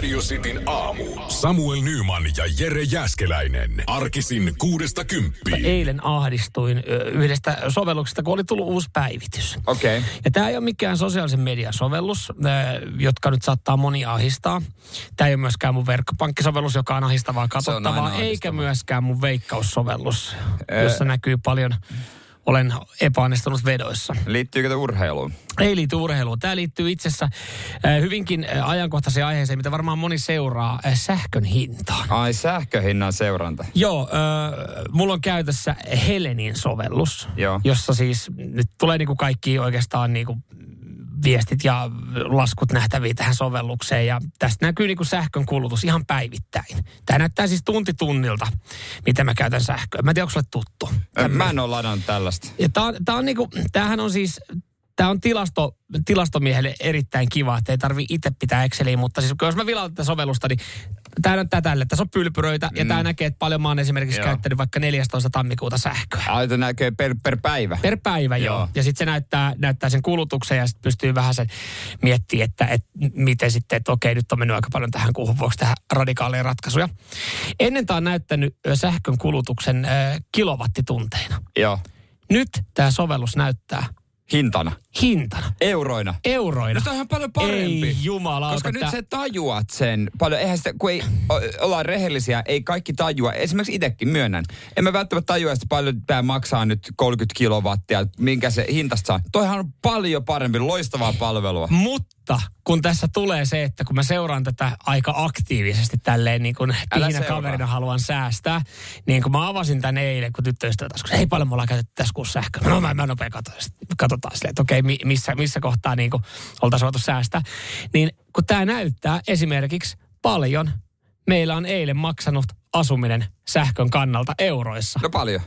Radio Cityn aamu. Samuel Nyman ja Jere Jäskeläinen. Arkisin kuudesta kymppiin. Eilen ahdistuin yhdestä sovelluksesta, kun oli tullut uusi päivitys. Okei. Okay. Ja tämä ei ole mikään sosiaalisen median sovellus, jotka nyt saattaa moni ahistaa. Tämä ei ole myöskään mun verkkopankkisovellus, joka on ahistavaa katsottavaa, aina eikä ahdistavaa. myöskään mun veikkaussovellus, jossa näkyy paljon, olen epäonnistunut vedoissa. Liittyykö tämä urheiluun? Ei liity urheiluun. Tämä liittyy itse asiassa äh, hyvinkin äh, ajankohtaiseen aiheeseen, mitä varmaan moni seuraa, äh, sähkön hintaan. Ai sähköhinnan seuranta. Joo, äh, mulla on käytössä Helenin sovellus, Joo. jossa siis nyt tulee niinku kaikki oikeastaan niinku viestit ja laskut nähtäviin tähän sovellukseen. Ja tästä näkyy niinku sähkön kulutus ihan päivittäin. Tämä näyttää siis tunti tunnilta, miten mä käytän sähköä. Mä en tiedä, onko sulle tuttu. Ö, Mä en ole ladannut tällaista. Ja tää on, tää on niinku, tämähän on siis, tämä on tilasto, tilastomiehelle erittäin kiva, että ei tarvi itse pitää Exceliä, mutta siis jos mä vilaan tätä sovellusta, niin tämä näyttää tälle. Tässä on pylpyröitä ja tämä näkee, että paljon mä oon esimerkiksi Mm. Joo. käyttänyt vaikka 14. tammikuuta sähköä. Ai, että näkee per, per päivä. Per päivä joo. Joo. Ja sitten se näyttää, näyttää sen kulutuksen ja sitten pystyy vähän sen miettimään, että, että miten sitten, että okei, nyt on mennyt aika paljon tähän kuuhun vuoksi tähän radikaaleja ratkaisuja. Ennen tämä on näyttänyt sähkön kulutuksen ö, kilowattitunteina. Joo. Nyt tämä sovellus näyttää Hintana. Hintana, Euroina. euroina. No se on ihan paljon parempi. Ei jumalauta. Koska nyt sä tajuat sen paljon. Eihän sitä, kun ei, o- ollaan rehellisiä, ei kaikki tajua. Esimerkiksi itsekin myönnän. En mä välttämättä tajua, että paljon tämä maksaa nyt 30 kilowattia, minkä se hintasta saa. Toihan on paljon parempi, loistavaa palvelua. Mutta kun tässä tulee se, että kun mä seuraan tätä aika aktiivisesti tälleen niin kuin kaverina haluan säästää, niin kun mä avasin tän eilen, kun tyttöystävät taas, ei paljon mulla käytetty tässä kuussa sähköä. No mä, mä nopea katsoin, sit katsotaan silleen, että okei, mi- missä, missä kohtaa niin oltaisiin voitu säästää. Niin kun tämä näyttää esimerkiksi paljon, meillä on eilen maksanut asuminen sähkön kannalta euroissa. No paljon.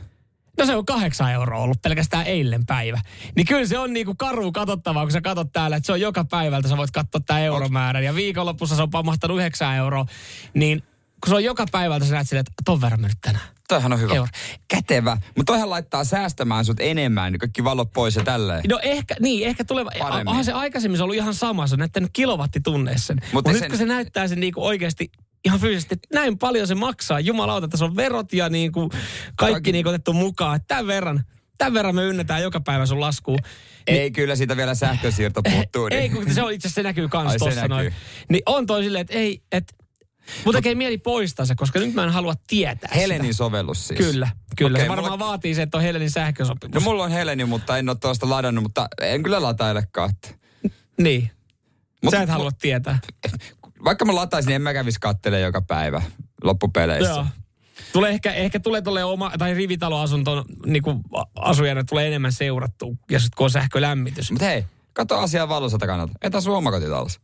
No se on kahdeksan euroa ollut pelkästään eilen päivä. Niin kyllä se on niinku karu katsottavaa, kun sä katsot täällä, että se on joka päivältä, sä voit katsoa tää euromäärän. Ja viikonlopussa se on pamahtanut 9 euroa. Niin kun se on joka päivältä, sä näet silleen, että ton verran mennyt tänään. Toihan on hyvä. Euro. Kätevä. Mutta toihan laittaa säästämään sut enemmän, niin kaikki valot pois ja tälleen. No ehkä, niin, ehkä tuleva. Paremmin. Onhan se aikaisemmin se ollut ihan sama, se on näyttänyt kilowattitunneissa sen. Mutta nyt sen- kun se näyttää sen niinku oikeasti ihan fyysisesti, että näin paljon se maksaa. Jumalauta, tässä on verot ja niinku kaikki Kaikki- niinku otettu mukaan. Että tämän verran, tämän verran me ynnätään joka päivä sun laskuun. Ei, kyllä siitä vielä sähkösiirto puuttuu. Ei, niin. kun se on itse asiassa, se näkyy kans Ai, tossa noin. Niin on toi silleen, että ei, että Mutta tekee mieli poistaa se, koska nyt mä en halua tietää Helenin sitä. sovellus siis. Kyllä, kyllä. Okei, se varmaan mulla- vaatii se, että on Helenin sähkösopimus. No mulla on Heleni, mutta en ole tuosta ladannut, mutta en kyllä latailekaan. että- Niin. Mut- Sä et halua tietää. Vaikka mä lataisin, niin en mä kävisi kattele joka päivä loppupeleissä. Joo. Tulee ehkä, ehkä tulee tuolle oma, tai rivitaloasunto niin asujana tulee enemmän seurattu, ja sitten kun on sähkölämmitys. Mutta hei, kato asiaa valoisalta kannalta. Entä sun omakotitalossa?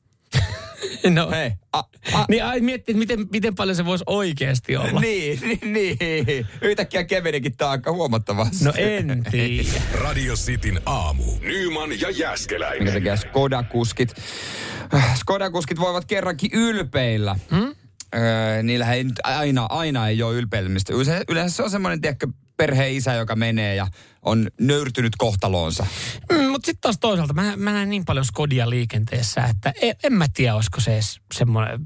No, Hei. A, a, Niin ai miettii, että miten, miten paljon se voisi oikeasti olla. niin, niin, niin. Yhtäkkiä kevenikin taakka huomattavasti. No en tiedä. Radio Cityn aamu. Nyman ja Jäskeläinen. Takia Skoda-kuskit, Skoda-kuskit voivat kerrankin ylpeillä. Hmm? Öö, niillähän ei nyt aina, aina ei ole ylpeilemistä. Yleensä, yleensä se on semmoinen, tiedätkö, perheen isä, joka menee ja on nöyrtynyt kohtaloonsa. Mm, Mutta sitten taas toisaalta mä, mä näen niin paljon Skodia liikenteessä, että en, en mä tiedä, olisiko se edes semmoinen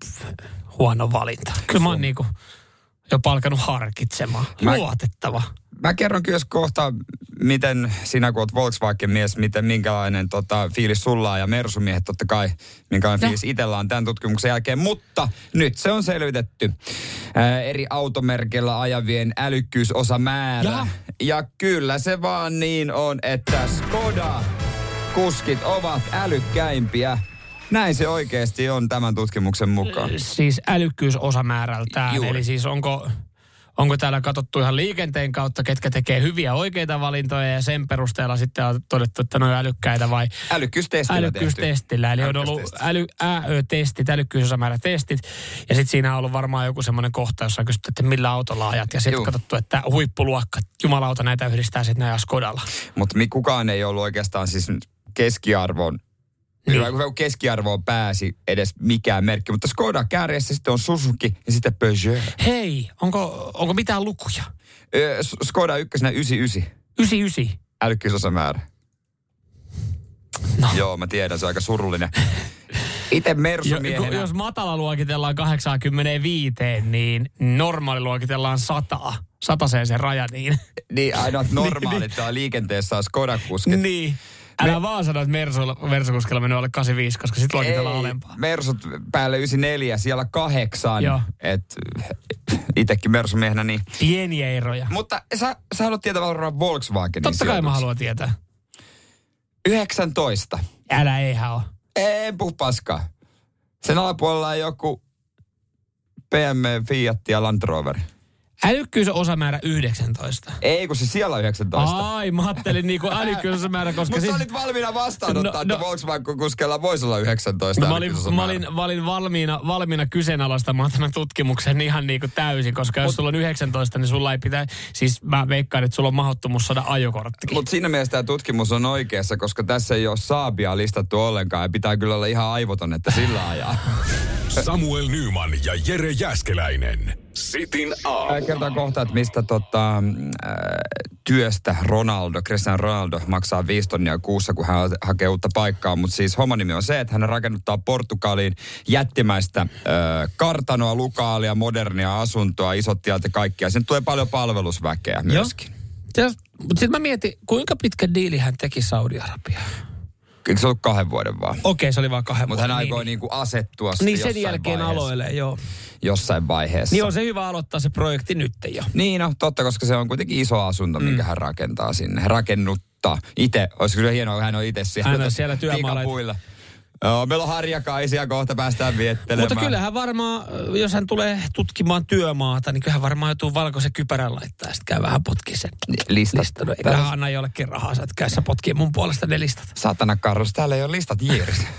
huono valinta. Kyllä mä oon niinku jo palkanut harkitsemaan. Mä- Luotettava. Mä kerron kyllä kohta, miten sinä kun oot Volkswagen-mies, miten, minkälainen tota, fiilis sulla on ja Mersumiehet totta kai, minkälainen No. fiilis itsellä on tämän tutkimuksen jälkeen. Mutta nyt se on selvitetty. Ää, eri automerkeillä ajavien älykkyysosamäärä. Jaha. Ja kyllä se vaan niin on, että Skoda kuskit ovat älykkäimpiä. Näin se oikeasti on tämän tutkimuksen mukaan. Siis älykkyysosamäärältään. Juuri. Eli siis onko, onko täällä katsottu ihan liikenteen kautta, ketkä tekee hyviä oikeita valintoja ja sen perusteella sitten on todettu, että ne on älykkäitä vai Älykkyystestillä älykkyystestillä. Eli on ollut äly, AÖ-testit, älykkyysosamäärätestit ja sitten siinä on ollut varmaan joku semmoinen kohta, jossa on kysytty, että millä autolla ajat. Ja sitten katsottu, että huippuluokka, jumalauta näitä yhdistää sitten näillä Skodalla. Mutta kukaan ei ollut oikeastaan siis keskiarvon Niin. Hyvä, kun keskiarvoon pääsi edes mikään merkki. Mutta Skoda kärjessä sitten on Suzuki ja sitten Peugeot. Hei, onko, onko mitään lukuja? Skoda ykkösenä 99. 99. Älykkyysosamäärä. No. Joo, mä tiedän, se on aika surullinen. Itse Mersu-miehenä... jos matala luokitellaan 85, niin normaali luokitellaan 100. Sataseen se raja, niin... Niin, ainoat normaalit täällä liikenteessä on Skoda-kuskit. niin. Älä Me... vaan sano, että Mersulla, Mersukuskella menee alle 85, koska sitten luokitellaan alempaa. Mersut päälle 94, siellä kahdeksan. Joo. Et itekin Mersu-miehenä niin. Pieniä eroja. Mutta sä, sä haluat tietää varmaan Volkswagenin Totta kai mä haluan tietää. 19. Älä eihän ole. En puhu paskaa. Sen alapuolella on joku BMW, Fiat ja Land Rover. Älykkyys on osamäärä 19. Ei, kun se siellä on 19. Ai, mä ajattelin niinku älykkyysosamäärä, koska... Mutta siis- sä olit valmiina vastaanottaa, No, että no. Volkswagen-kuskella voisi olla 19. No, mä, olin, mä, olin, mä olin valmiina, valmiina kyseenalaistamaan tämän tutkimuksen ihan niin kuin täysin, koska jos sulla on 19, niin sulla ei pitää, siis mä veikkaan, että sulla on mahdottomuus saada ajokorttikin. Mutta siinä mielessä tämä tutkimus on oikeassa, koska tässä ei ole Saabia listattu ollenkaan ja pitää kyllä olla ihan aivoton, että sillä ajaa. Samuel Nyman ja Jere Jäskeläinen. Sitin aamu. Äh, Kertaan kohta, että mistä tota, äh, työstä Ronaldo, Cristiano Ronaldo maksaa 5 tonnia kuussa, kun hän ha- hakee uutta paikkaa. Mutta siis homman nimi on se, että hän rakennuttaa Portugaliin jättimäistä äh, kartanoa, lukaalia, modernia asuntoa, isot tilat ja kaikkia. Sen tulee paljon palvelusväkeä myöskin. Mutta sitten mä mietin, kuinka pitkä diili hän teki Saudi-Arabiaan? Eikö se ollut kahden vuoden vaan? Okei, se oli vaan kahden Mutta hän vuoden, aikoo niin, niinku asettua niin sen jälkeen vaiheessa. aloilee, joo. Jossain vaiheessa. Niin on se hyvä aloittaa se projekti nyt jo. Niin no, totta, koska se on kuitenkin iso asunto, mm. minkä hän rakentaa sinne. Hän rakennuttaa itse. Olisiko se hienoa, kun hän on itse siellä, Hän on siellä työmaalla. Joo, meillä on harjakaisia, kohta päästään viettelemään. Mutta kyllähän varmaan, jos hän tulee tutkimaan työmaata, niin kyllähän varmaan joutuu valkoisen kypärän laittaa ja sitten käy vähän potki sen Listat. No, Eiköhän anna jollekin rahaa, sä et käy sä potkii mun puolesta ne listat. Satana Carlos, täällä ei ole listat jiirissä.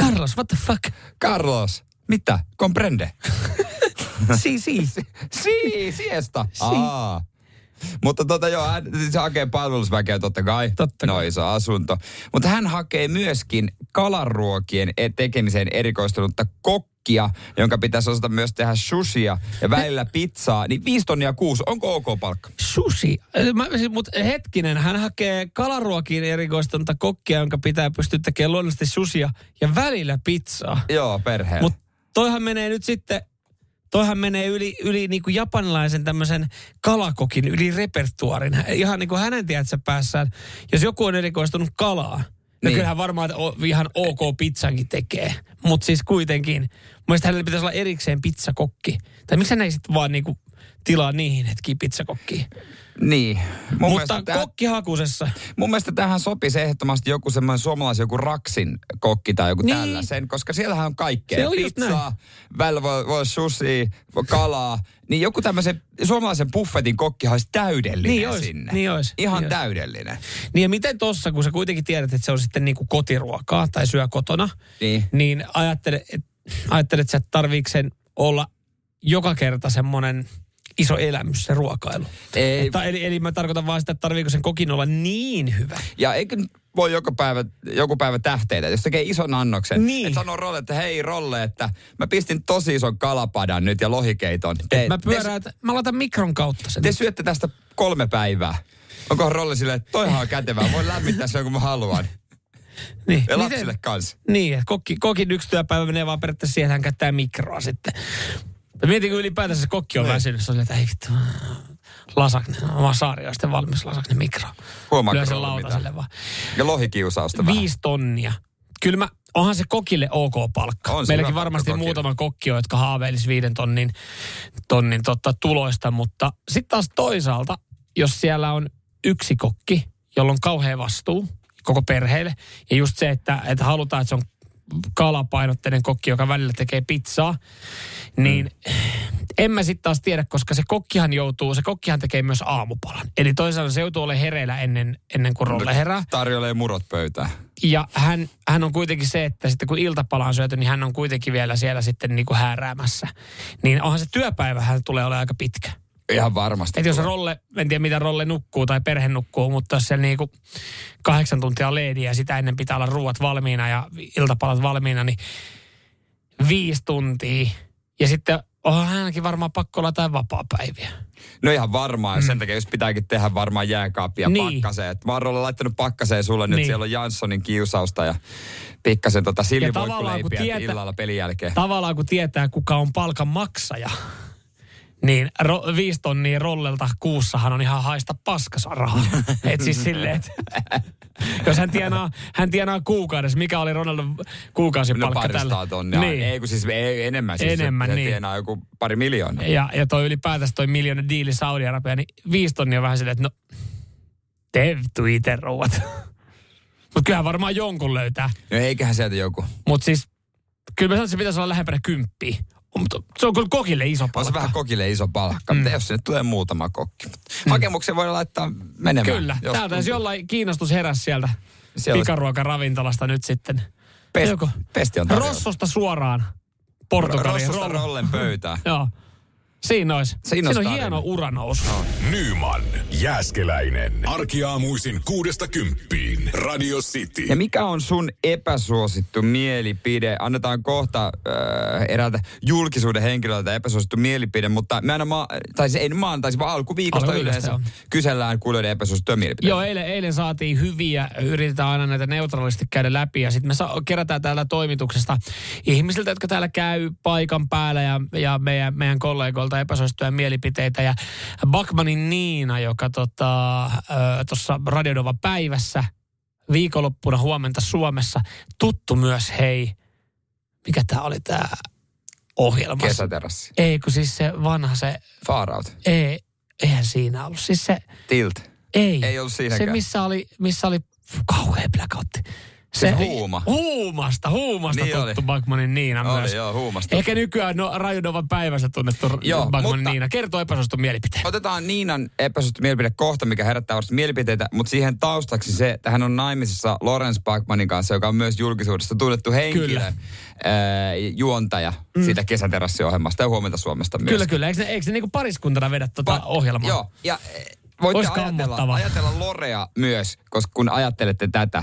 Carlos, what the fuck? Carlos, mitä? Comprende? si, si. si, siesta. Aa. Mutta tota joo, hän siis hakee palvelusväkeä totta kai. Totta no kai. iso asunto. Mutta hän hakee myöskin kalaruokien e- tekemiseen erikoistunutta kokkia, jonka pitäisi osata myös tehdä sushia ja välillä pizzaa. Niin 5 tonnia kuusi, onko ok palkka? Sushi. Mutta hetkinen, hän hakee kalaruokiin erikoistunutta kokkia, jonka pitää pystyä tekemään luonnollisesti sushia ja välillä pizzaa. Joo, perheellä. Mutta toihan menee nyt sitten, toihan menee yli, yli niin kuin japanilaisen tämmöisen kalakokin, yli repertuarin. Ihan niin kuin hänen tiedätkö päässään, jos joku on erikoistunut kalaan, niin. Niin. kyllähän varmaan ihan ok pizzankin tekee. Mutta siis kuitenkin, mielestäni hänellä pitäisi olla erikseen pizzakokki. Tai miksi hän ei sitten vaan niin kuin tilaa niihin hetkiin pizzakokkiin. niin. Mun Mutta tähän- kokkihakusessa. Mun mielestä tähän sopisi ehdottomasti joku semmoinen suomalaisen joku raksin kokki tai joku Niin. niin. tällaisen, koska siellähän on kaikkea. Se on Pizzaa, välillä voi, voi sushi, voi kalaa. Niin joku tämmöisen suomalaisen buffetin kokki olisi täydellinen Niin ois, sinne. niin ois, Ihan niin täydellinen. Niin ja miten tossa, kun sä kuitenkin tiedät, että se on sitten niin kuin kotiruokaa tai syö kotona, Niin. niin ajattele, et, ajattelet sä, että tarviiko sen olla joka kerta semmoinen iso elämys, se ruokailu. Ei. Että, eli, eli mä tarkoitan vaan sitä, että tarviiko sen kokin olla niin hyvä. Ja eikö nyt voi joka päivä, joku päivä tähteitä, jos tekee ison annoksen. Niin. Että sanoo Rolle, että hei Rolle, että mä pistin tosi ison kalapadan nyt ja lohikeiton. Te, Mä te, pyörään, että mä laitan mikron kautta sen. te syötte tästä kolme päivää. Onko Rolle silleen, että toihan on kätevää, voin lämmittää sen kun mä haluan. niin, Ja miten- lapsille kanssa. Niin, kokki, kokin yksi työpäivä menee vaan periaatteessa siihen, että hän käyttää mikroa sitten. Mä mietin, kun ylipäätänsä se kokki on väsynyt, se on että ei vittu, lasakne, oma saari on sitten valmis lasakne mikro. Huomaatko Lyö sen lautaselle vaan. Ja lohikiusausta vähän. Viisi tonnia. Kyllä mä, onhan se kokille ok palkka. On Meilläkin varmasti kokille. muutama kokki on, jotka haaveilisi viiden tonnin, tonnin totta, tuloista, mutta sitten taas toisaalta, jos siellä on yksi kokki, jolla on kauhea vastuu koko perheelle, ja just se, että, että halutaan, että se on kalapainotteinen kokki, joka välillä tekee pizzaa, niin mm. en mä sitten taas tiedä, koska se kokkihan joutuu, se kokkihan tekee myös aamupalan. Eli toisaalta se joutuu olemaan hereillä ennen, ennen kuin rolle herää. Tarjoilee murot pöytään. Ja hän, hän on kuitenkin se, että sitten kun iltapala on syöty, niin hän on kuitenkin vielä siellä sitten niin kuin hääräämässä. Niin onhan se työpäivä, hän tulee olemaan aika pitkä. Ihan varmasti. Että jos Rolle, en tiedä mitä Rolle nukkuu tai perhe nukkuu, mutta jos siellä niinku kahdeksan tuntia leediä ja sitä ennen pitää olla ruuat valmiina ja iltapalat valmiina, niin viisi tuntia. Ja sitten on hänelläkin varmaan pakko olla jotain vapaa-päiviä. No ihan varmaan. Mm. Sen takia jos pitääkin tehdä varmaan jääkaappia Niin. pakkaseen. Et Mä oon laittanut pakkaseen sulle nyt. Niin. Siellä on Janssonin kiusausta ja pikkasen tota tietää- illalla pelin jälkeen. Tavallaan kun tietää, kuka on palkan maksaja, niin ro, viisi tonnia rollelta kuussahan on ihan haista paskasa rahaa. Et siis silleen, että jos hän tienaa, hän tienaa kuukaudessa, mikä oli Ronaldon No kuukausipalkka paristaa tonnia. Niin. Ei kun siis ei, enemmän. Siis Enemmän, se, niin. Tienaa joku pari miljoonaa. Ja, ja toi ylipäätänsä toi miljoona diili Saudi-Arabia, niin viisi tonnia on vähän silleen, että no, te vittu rouvat. Mutta kyllähän varmaan jonkun löytää. No eiköhän sieltä joku. Mutta siis, kyllä mä sanoin, että se pitäisi olla lähempänä kymppiä. Mutta se on kyllä kokille iso On se palkka. vähän kokille iso palkka, mm. mutta jos sinne tulee muutama kokki. Mm. Hakemuksen voidaan laittaa menemään. Kyllä, jos täältä jos jollain kiinnostus heräs sieltä Siellä pikaruokaravintolasta nyt sitten. Pest, Joko pesti on tarjolla. Rossosta suoraan Portugaliin. Rossosta Roll- rollen pöytään. Joo. Siinä olisi. Siinä Siinä, on tarina. hieno uranousu. Nyman, Jääskeläinen. Arkiaamuisin kuudesta kymppiin. Radio City. Ja mikä on sun epäsuosittu mielipide? Annetaan kohta äh, eräältä julkisuuden henkilöltä epäsuosittu mielipide, mutta me aina, ma- tai se ei maanantaisi, vaan alkuviikosta Alkuviikosta, yleensä joo. kysellään kuulijoiden epäsuosittuja mielipiteitä. Joo, eilen, eilen saatiin hyviä, yritetään aina näitä neutraalisti käydä läpi ja sitten me sa- kerätään täällä toimituksesta ihmisiltä, jotka täällä käy paikan päällä ja, ja meidän, meidän kollegoilta epäsuosittuja mielipiteitä ja Bakmanin Niina, joka tuossa tota, Radiodova päivässä viikonloppuna huomenta Suomessa, tuttu myös hei, mikä tämä oli tämä ohjelma? Kesäterassi. Ei, kun siis se vanha se, Far out. ei, eihän siinä ollut. Siis se, Tilt. ei. Ei ollut Se, siinäkään. missä oli, missä oli kauhea blackout. Siis huuma. Huumasta, huumasta Niin tuttu oli. Bakmanin Niina Oli myös. joo, huumasta. Ehkä nykyään no, Rajudovan päivässä tunnettu Joo, Bakmanin mutta- Niina. Kertoo epäsuostun mielipiteen. Otetaan Niinan epäsuosittu mielipide kohta, mikä herättää varmasti mielipiteitä, mutta siihen taustaksi se, että hän on naimisissa Lawrence Bachmanin kanssa, joka on myös julkisuudesta tunnettu henkilö, Kyllä. Ää, juontaja mm. siitä kesäterassiohjelmasta ja huomenta Suomesta myös. Kyllä, kyllä. Eikö ne, eikö ne niinku pariskuntana vedä tuota Va- ohjelmaa? Joo, ja eh, voitte Ois ajatella, ajatella Lorea myös, koska kun ajattelette tätä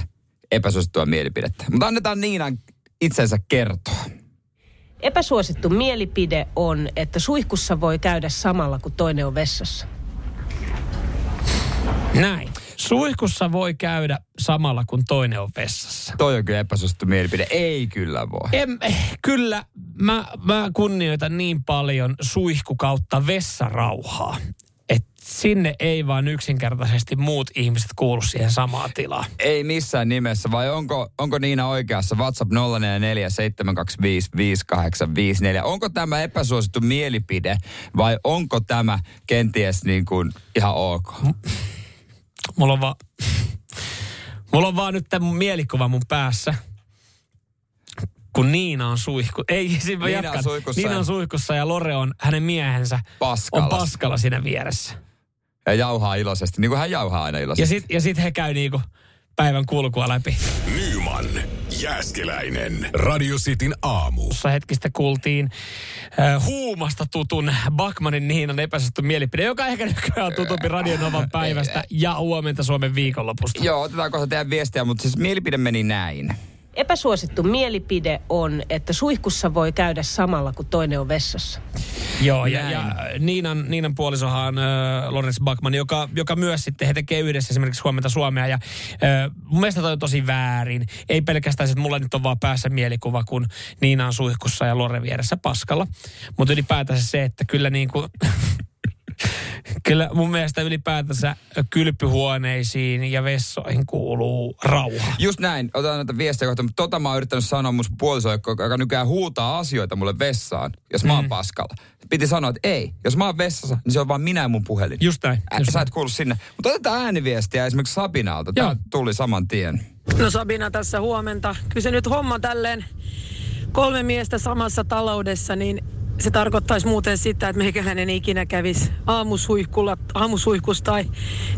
epäsuosittua mielipidettä. Mutta annetaan Niinan itsensä kertoa. Epäsuosittu mielipide on, että suihkussa voi käydä samalla kuin toinen on vessassa. Näin. Suihkussa voi käydä samalla kun toinen on vessassa. Toi on kyllä epäsuosittu mielipide. Ei kyllä voi. En, eh, kyllä mä, mä kunnioitan niin paljon suihku kautta vessarauhaa, sinne ei vaan yksinkertaisesti muut ihmiset kuulu siihen samaan tilaan. Ei missään nimessä, vai onko, onko Niina oikeassa? WhatsApp 044 725 5854. Onko tämä epäsuosittu mielipide vai onko tämä kenties niin kuin ihan ok? Mulla on, va- Mulla on vaan nyt tämä mielikuva mun päässä. Kun Niina on suihku. Ei, siis mä Niina on suihkussa Niina ja- on suihkussa ja Lore on, hänen miehensä, Paskalla. on paskalla siinä vieressä. Ja jauhaa iloisesti, niin kuin hän jauhaa aina Ja iloisesti. sit, ja sit he käy niinku päivän kulkua läpi. Nyman, Jääskeläinen. Radio Cityn aamu. Tuossa hetkistä kuultiin äh, huumasta tutun Bakmanin Niinan epäsuosittu mielipide, joka ehkä nykyään on tutumpi Radionovan päivästä ja huomenta Suomen viikonlopusta. Joo, otetaan kohta teidän viestiä, mutta siis mielipide meni näin. Epäsuosittu mielipide on, että suihkussa voi käydä samalla kuin toinen on vessassa. Joo, ja, Näin. ja Niinan, Niinan puolisohan äh, Lawrence Bachman, joka, joka myös sitten, he tekee yhdessä esimerkiksi Huomenta Suomea, ja äh, mun mielestä toi on tosi väärin. Ei pelkästään se, että mulla nyt on vaan päässä mielikuva, kun Niina on suihkussa ja Lore vieressä paskalla. Mutta ylipäätänsä se, että kyllä niin kuin, Kyllä mun mielestä ylipäätänsä kylpyhuoneisiin ja vessoihin kuuluu rauha. Just näin, otetaan näitä viestejä kohta, mutta tota mä oon yrittänyt sanoa mun puoliso, joka nykyään huutaa asioita mulle vessaan, jos mä oon mm. paskalla. Piti sanoa, että ei, jos mä oon vessassa, niin se on vaan minä ja mun puhelin. Just näin. Ä, Just sä et kuulu sinne. Mutta otetaan ääniviestiä esimerkiksi Sabinalta. Joo. Tämä tuli saman tien. No Sabina tässä huomenta. Kyllä se nyt homma tälleen kolme miestä samassa taloudessa, niin se tarkoittaisi muuten sitä, että meikäläinen ikinä kävisi aamusuihkulla, aamusuihkussa tai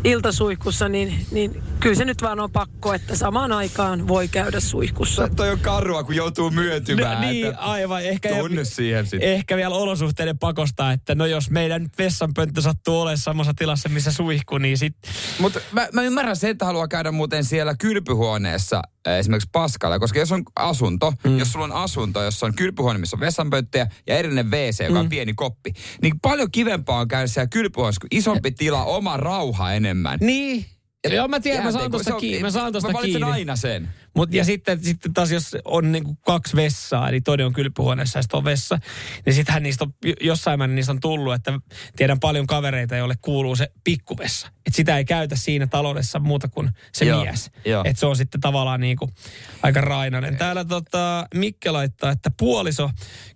iltasuihkussa, niin, niin kyllä se nyt vaan on pakko, että samaan aikaan voi käydä suihkussa. Toi on karua, kun joutuu myötymään. No, niin, että aivan. Ehkä, tunne siihen sit. ehkä vielä olosuhteiden pakosta, että no jos meidän vessanpönttö sattuu olemaan samassa tilassa, missä suihku, niin sit... Mutta mä, mä ymmärrän se, että haluaa käydä muuten siellä kylpyhuoneessa esimerkiksi paskalla, koska jos on asunto, mm. jos sulla on asunto, jossa on kylpyhuone, missä on vessanpönttöjä ja erillinen WC, joka on Mm. pieni koppi, niin paljon kivempaa on käydä siellä kylpyhuoneessa, kun isompi tila, oma rauha enemmän. Niin. Joo, mä tiedän, mä saan tosta on- kiinni. Mä saan tosta Mä valitsen kiinni. aina sen. Mut, ja sitten, sitten taas, jos on niinku kaksi vessaa, eli toinen on kylpyhuoneessa ja sitten on vessa, niin sittenhän niistä on, jossain määrin niistä on tullut, että tiedän paljon kavereita, joille kuuluu se pikkuvessa. Että sitä ei käytä siinä taloudessa muuta kuin se Joo, mies. Että se on sitten tavallaan niinku aika rainainen. Täällä tota, Mikke laittaa, että puoliso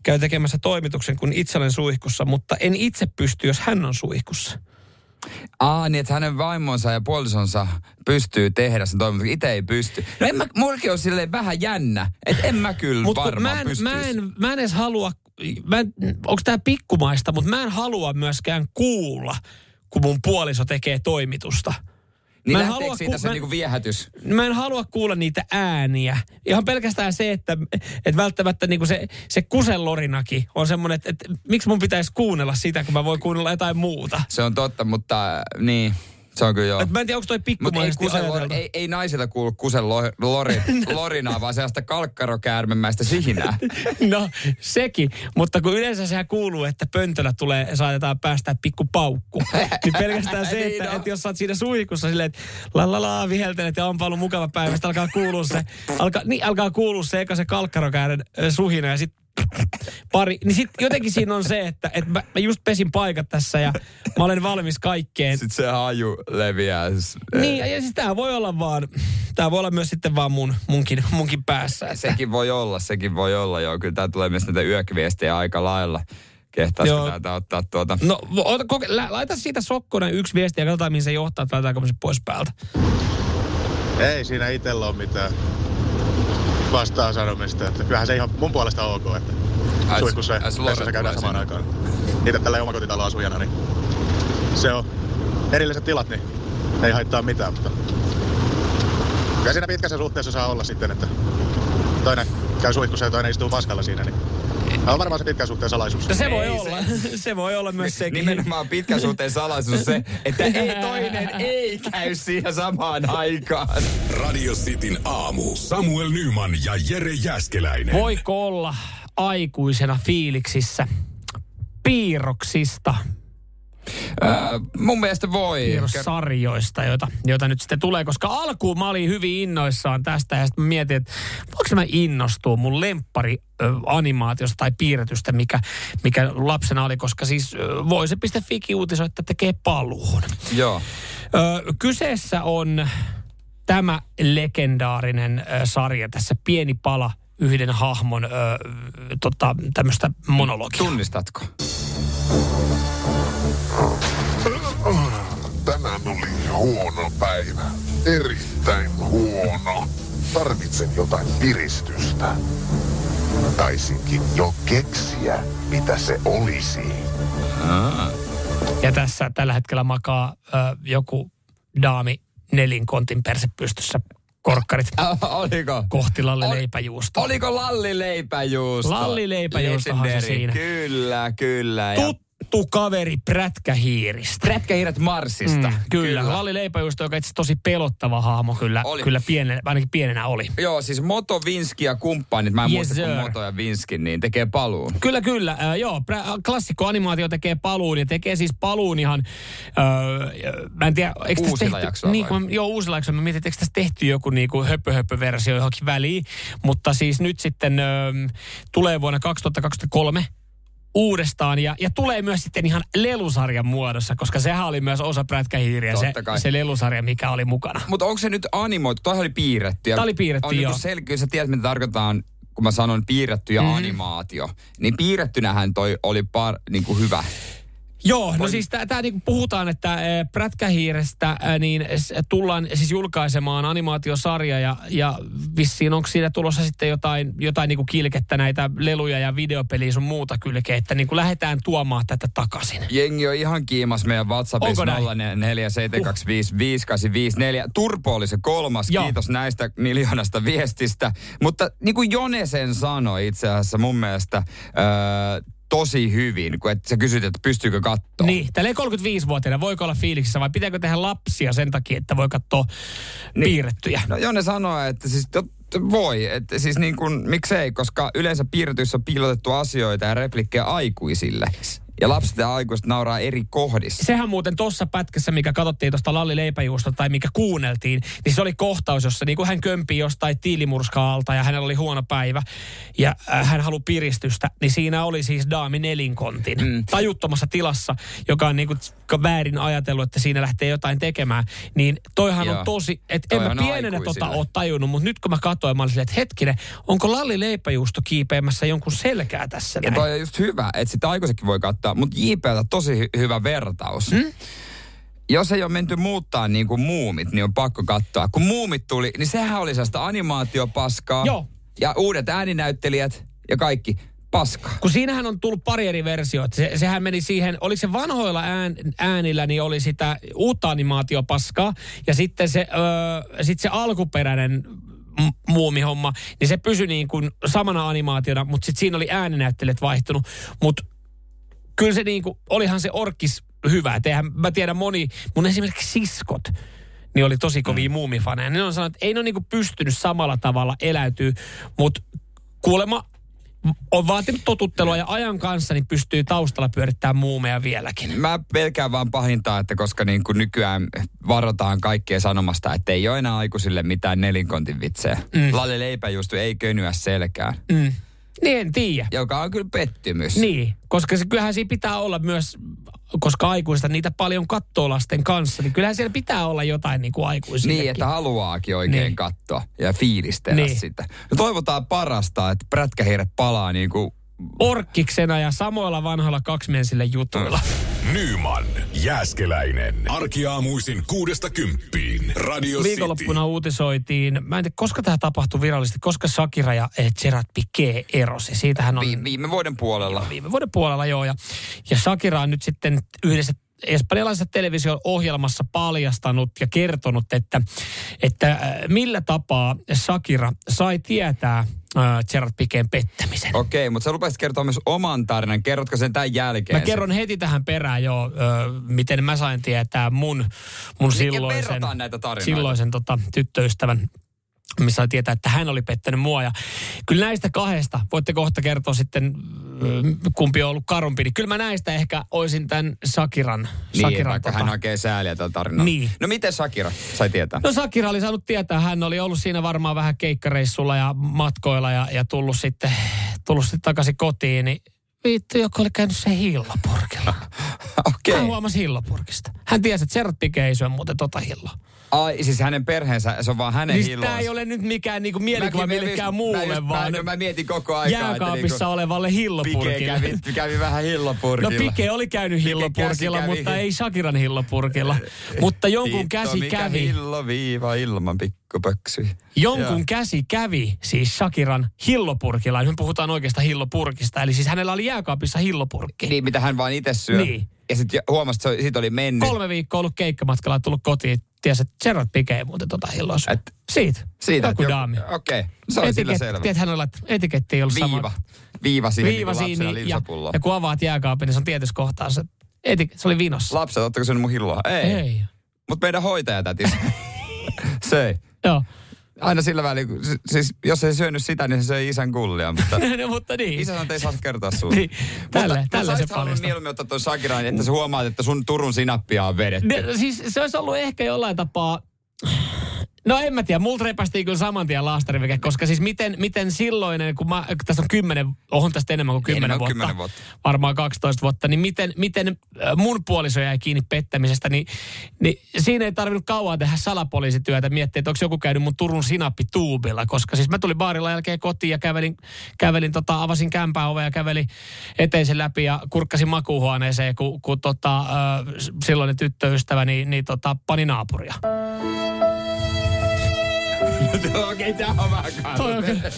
käy tekemässä toimituksen, kun itse olen suihkussa, mutta en itse pysty, jos hän on suihkussa. Aa, niin että hänen vaimonsa ja puolisonsa pystyy tehdä sen toiminnan, itse ei pysty. No en mä, mullakin on silleen vähän jännä, että en mä kyllä Mutta varmaan mä, en, mä, en, mä en edes halua, mä en, onko tämä pikkumaista, mutta mä en halua myöskään kuulla, kun mun puoliso tekee toimitusta. Niin mä en halua siitä ku- se mä- niinku viehätys? Mä en halua kuulla niitä ääniä. Ihan pelkästään se, että, että välttämättä niinku se, se kusellorinakin on semmoinen, että, että miksi mun pitäisi kuunnella sitä, kun mä voin kuunnella jotain muuta. Se on totta, mutta niin, se on kyllä joo. Et mä en tiedä, onko toi pikkumaisesti kusen, ajateltu. ei, ei naisilta kuulu kusen lo, lori, lorinaa, vaan sellaista kalkkarokäärmemäistä sihinää. No, sekin. Mutta kun yleensä sehän kuuluu, että pöntöllä tulee, saatetaan päästä pikku paukku. Niin pelkästään se, Niin että, on. että jos sä oot siinä suihkussa silleen, että la la la, viheltelet ja onpa ollut mukava päivä, sitten alkaa kuulua se, alkaa, niin alkaa kuulua se eka se kalkkarokäären ö, suhina ja sitten pari. Niin sit jotenkin siinä on se, että, että mä, mä just pesin paikat tässä ja mä olen valmis kaikkeen. Sitten se haju leviää. Niin, ja siis tää voi olla vaan, tää voi olla myös sitten vaan mun, munkin, munkin päässä. Että. Sekin voi olla, sekin voi olla, joo. Kyllä tää tulee myös näitä yökviestejä aika lailla. Kehtaisiko Joo. täältä ottaa tuota? No, ota, koke, lä, laita siitä Sokkonen yksi viesti ja katsotaan, mihin se johtaa, että laitetaanko me se pois päältä. Ei siinä itsellä ole mitään vastaan sanomista. Että kyllähän se ihan mun puolesta on ok, että suihkussa ja vessassa käydään samaan aikaan. Itse tällä omakotitaloasujana, niin se on erilliset tilat, niin ei haittaa mitään, mutta kyllä siinä pitkässä suhteessa saa olla sitten, että toinen käy suihkussa ja toinen istuu paskalla siinä, niin on varmaan se pitkän suhteen salaisuus. No se voi Ei olla. Se, voi olla myös sekin. Nimenomaan pitkän suhteen salaisuus se, että ei toinen ei käy siihen samaan aikaan. Radio Cityn aamu. Samuel Nyman ja Jere Jäskeläinen. Voiko olla aikuisena fiiliksissä piirroksista, Öö, mun mielestä voi. piirrossarjoista, joita, joita nyt sitten tulee, koska alkuun mä olin hyvin innoissaan tästä ja sitten mietin, että voinko mä innostua mun lemppari ö, animaatiosta tai piirretystä, mikä, mikä lapsena oli, koska siis ö, voise.fi uutisoi, että tekee paluun. Joo. Ö, kyseessä on tämä legendaarinen ö, sarja, tässä pieni pala yhden hahmon ö, tota, tämmöistä monologia. Tunnistatko? Tänään oli huono päivä. Erittäin huono. Tarvitsen jotain piristystä. Taisinkin jo keksiä, mitä se olisi. Ja tässä tällä hetkellä makaa ö, joku daami nelinkontin perse pystyssä korkkarit Äh, oliko? kohti leipäjuustoa. Oliko Lalli leipäjuusto? Lalli leipäjuustohan se siinä. Kyllä, kyllä. Ja Tuttu kaveri prätkähiiristä. Prätkähiiret Marsista. Mm, kyllä. kyllä. Lalli leipäjuusto, joka itse tosi pelottava hahmo kyllä, Oli. kyllä pienen, ainakin pienenä oli. Joo, siis Moto, Vinski ja kumppanit, mä en Yes, muista sir. Moto ja Vinski, niin tekee paluun. Kyllä, kyllä. Äh, joo, prä- klassikko animaatio tekee paluun ja tekee siis paluun ihan, äh, mä en tiedä, eikö tässä tehty, jaksoilla niin, kun, joo, uusilla jaksoilla. Mä mietin, että eikö tässä tehty joku niinku höpö, höpö versio johonkin väliin. Mutta siis nyt sitten äh, tulee vuonna 2023 uudestaan ja, ja tulee myös sitten ihan lelusarjan muodossa, koska sehän oli myös osa prätkähiiriä, se, kai. se lelusarja, mikä oli mukana. Mutta onko se nyt animoitu? Toihan oli piirretty. Tää oli piirretty, on niinku joo. Selkeä, sä tiedät, mitä tarkoitaan, kun mä sanon piirretty ja Mhm. mm-hmm. animaatio. Niin piirrettynähän toi oli par, niinku hyvä. Joo, no siis tämä niinku puhutaan, että äh, Prätkähiirestä äh, niin s- tullaan siis julkaisemaan animaatiosarja ja, ja vissiin onko siinä tulossa sitten jotain, jotain niinku kilkettä näitä leluja ja videopeliä sun muuta kylkeä, että niinku lähdetään tuomaan tätä takaisin. Jengi on ihan kiimas meidän WhatsAppissa Onko näin? 04725554. Turpo oli se kolmas, Joo. kiitos näistä miljoonasta viestistä. Mutta niin kuin Jone sen sanoi itse asiassa mun mielestä öö, tosi hyvin, kun et sä kysyt, että pystyykö katsoa. Niin, tälleen 35-vuotiaana voiko olla fiiliksissä vai pitääkö tehdä lapsia sen takia, että voi katsoa niin. piirrettyjä? No Jone sanoi, että siis tot, voi, että siis niin kuin, miksei, koska yleensä piirretyissä on piilotettu asioita ja replikkejä aikuisille. Ja lapset ja aikuiset nauraa eri kohdissa. Sehän muuten tuossa pätkässä, mikä katsottiin tuosta Lalli Leipäjuusta tai mikä kuunneltiin, niin se oli kohtaus, jossa niin kuin hän kömpii jostain tiilimurskaa-alta ja hänellä oli huono päivä ja äh, hän halusi piristystä, niin siinä oli siis daami nelinkontin mm. tajuttomassa tilassa, joka on niin kuin väärin ajatellut, että siinä lähtee jotain tekemään. Niin toihan Joo. on tosi, että en mä pienenä tota ole tajunnut, mutta nyt kun mä katsoin, mä olin silleen, että hetkinen, onko Lalli Leipäjuusto kiipeämässä jonkun selkää tässä Ja näin? toi on just hyvä, että sitä aikuisetkin voi katsoa, mutta JPltä tosi hy- hyvä vertaus. Hmm? Jos ei ole menty muuttaa niin kuin muumit, niin on pakko katsoa. Kun muumit tuli, niin sehän oli sellaista animaatiopaskaa. Joo. Ja uudet ääninäyttelijät ja kaikki paskaa. Kun siinähän on tullut pari eri versioita. Se, sehän meni siihen, oliko se vanhoilla ään, äänillä, niin oli sitä uutta animaatiopaskaa. Ja sitten se, öö, sit se alkuperäinen m- muumihomma, niin se pysyi niin kuin samana animaationa, mutta sitten siinä oli ääninäyttelijät vaihtunut. Mutta kyllä se niin kuin, olihan se orkis hyvä. Et eihän, mä tiedän moni, mun esimerkiksi siskot, niin oli tosi kovia mm. muumifaneja. Ne on sanonut, että ei ne ole niinku pystynyt samalla tavalla eläytyy, mutta kuulemma on vaatinut totuttelua ja ajan kanssa niin pystyy taustalla pyörittämään muumeja vieläkin. Mä pelkään vaan pahinta, että koska niin kuin nykyään varotaan kaikkea sanomasta, että ei ole enää aikuisille mitään nelinkontin vitsejä. Mm. Lalle leipäjuustu ei könyä selkään, Mm. Niin en tiedä. joka on kyllä pettymys. Niin, koska se, kyllähän siinä pitää olla myös, koska aikuista niitä paljon kattoo lasten kanssa, niin kyllähän siellä pitää olla jotain niin kuin aikuisillekin. Niin, että haluaakin oikein Niin. katsoa ja fiilistellä Niin. sitä. No toivotaan parasta, että prätkähiiret palaa niin kuin Orkkiksena ja samoilla vanhoilla kaksimiesille jutuilla. Nyman, Jääskeläinen. Arkiaamuisin kuudesta kymppiin. Radio Viikonloppuna uutisoitiin, mä en tiedä, koska tämä tapahtui virallisesti, koska Shakira ja eh, Gerard Piqué erosi. Siitähän on vi- viime vuoden puolella. viime vuoden puolella joo. Ja, ja Shakira on nyt sitten yhdessä espanjalaisessa televisio-ohjelmassa paljastanut ja kertonut, että, että äh, millä tapaa Shakira sai tietää äh, Gerard Piquén pettämisen. Okei, mutta sä lupasit kertoa myös oman tarinan. Kerrotko sen tämän jälkeen? Mä kerron heti tähän perään jo, ö, miten mä sain tietää mun, mun silloisen, verrataan näitä tarinoita. silloisen tota, tyttöystävän missä sain tietää, että hän oli pettänyt mua. Ja kyllä näistä kahdesta, voitte kohta kertoa sitten, ö, kumpi on ollut karumpi, niin kyllä mä näistä ehkä oisin tämän Sakiran. Niin, Sakiran vaikka hän hakee sääliä tällä tarinalla. Niin. No miten Sakira sai tietää? No Sakira oli saanut tietää, hän oli ollut siinä varmaan vähän keikkareissulla ja matkoilla ja, ja tullut, sitten, tullut sitten takaisin kotiin, niin vittu, joku oli käynyt se hillopurkilla. Okei. Hän huomasi hillopurkista. Hän tiesi, että Serrat Pike ei syö muuten tota hilloa. Ai, siis hänen perheensä, se on vaan hänen Niin hilloa. tämä ei ole nyt mikään niinku mielikuva millekään just- muulle, mä just- vaan Mä, no, mä mietin koko aikaa, jääkaapissa että olevalle Pike hillopurkille. kävi, kävi vähän No hillopurkilla. Pike oli käynyt Pike hillopurkilla, kävi. mutta ei Shakiran hillopurkilla. mutta jonkun Hitto, käsi mikä kävi. hilloviiva ilman pikkupöksy. Jonkun Joo. käsi kävi siis Shakiran hillopurkilla. Nyt puhutaan oikeasta hillopurkista. Eli siis hänellä oli jääkaapissa hillopurkki. Niin, mitä hän vaan itse syö. Niin. Ja sitten huomasi, että siitä oli mennyt. Kolme viikkoa ollut keikkamatkalla ja tullut kotiin. Tiesi, että Gerard ei muuten tota hilloa. Et- Siitä. Siitä, Joku daami. Okei, se oli sillä selvä. Tiedät, hän oli laittanut, etiketti ei ollut Viiva. sama. Viiva siihen Viiva niin kuin siinä. Ja, ja kun avaat jääkaapin, niin se on tietyssä kohtaa se, etik, se oli vinossa. Lapset, ottako se mun hilloa? Ei. ei. Mutta meidän hoitaja tätis. se ei. Joo. Aina sillä välin, siis jos ei syönyt sitä, niin se söi isän kullia. Mutta no, mutta niin. isä sanoi, että ei saa kertoa sulle. Niin, tälle- mutta, mutta se paljastaa. mieluummin ottaa tuon Sakiran, että sä huomaat, että sun Turun sinappia on vedetty. Ne, siis se olisi ollut ehkä jollain tapaa... No en mä tiedä, multa repästiin kyllä saman tien laastariveke, koska siis miten, miten silloinen, kun mä, tässä on kymmenen, on tästä enemmän kuin kymmenen Enemmän vuotta, 10 vuotta. varmaan 12 vuotta, niin miten, miten mun puoliso jäi kiinni pettämisestä, niin, niin siinä ei tarvinnut kauan tehdä salapoliisityötä miettiä, että onko joku käynyt mun Turun sinappituubilla, koska siis mä tulin baarilla jälkeen kotiin ja kävelin, kävelin tota, avasin kämpää ovea ja kävelin eteisen läpi ja kurkkasin makuuhuoneeseen, kun, kun tota, äh, silloinen tyttöystävä niin, niin tota, pani naapuria. Okei, tää on vähän Toi on kyllä-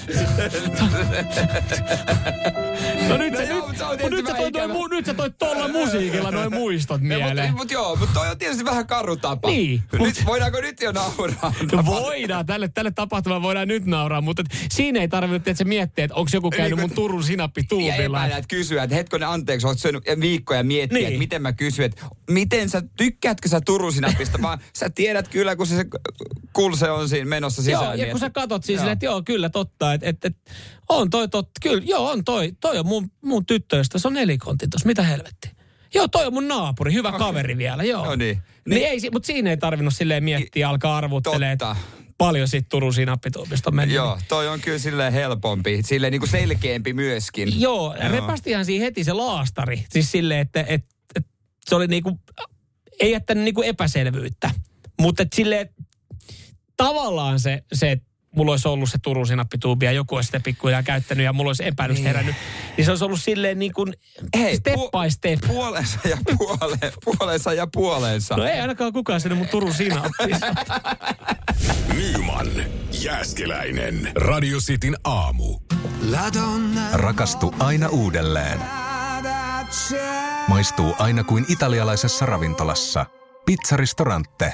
No nyt, No nyt, se on nyt, sä toi, ikävä. mu- nyt sä toit tuolla musiikilla noin muistot mieleen. Mutta mut joo, mutta toi on tietysti vähän karu tapa. Niin, Nyt, mut- voidaanko nyt jo nauraa? No voidaan, tälle, tälle tapahtumalle voidaan nyt nauraa, mutta siinä ei tarvinnut, että se miettii, että onko joku käynyt Niin, mun Turun sinappi Ja kysyä, että hetkonen anteeksi, olet syönyt viikkoja miettiä, Niin. että miten mä kysyn, että miten sä, tykkäätkö sä Turun sinapista, vaan sä tiedät kyllä, kun se, se kulse on siinä menossa sisään. Joo, ja niin kun sä katot siis että joo, kyllä totta, että et, et, on toi totta, kyllä, joo, on toi, toi on mun, mun tyttöystä, se on nelikontti tossa, mitä helvetti. Joo, toi on mun naapuri, hyvä kaveri vielä, joo. No niin. Niin, Niin- ei, mutta siinä ei tarvinnut silleen miettiä, alkaa arvuttelee, että Totta. paljon siitä Turun sinappituubista on mennyt. Joo, toi on kyllä silleen helpompi, silleen niin kuin selkeämpi myöskin. Joo, repästihän siinä heti se laastari. Siis silleen, että, että, että se oli niinku, ei jättänyt niinku epäselvyyttä. Mutta silleen, tavallaan se, se mulla olisi ollut se Turun sinappituubi ja joku olisi sitä pikkuhiljaa käyttänyt ja mulla olisi epäilys Niin. herännyt. Niin se olisi ollut silleen niin kuin step pu- by step. Puolensa ja puole, puolensa ja puolensa. No ei ainakaan kukaan sinne mun Turun sinappissa. Nyman, Jääskeläinen. Radio Cityn aamu. Rakastu aina uudelleen. Maistuu aina kuin italialaisessa ravintolassa. Pizzaristorante.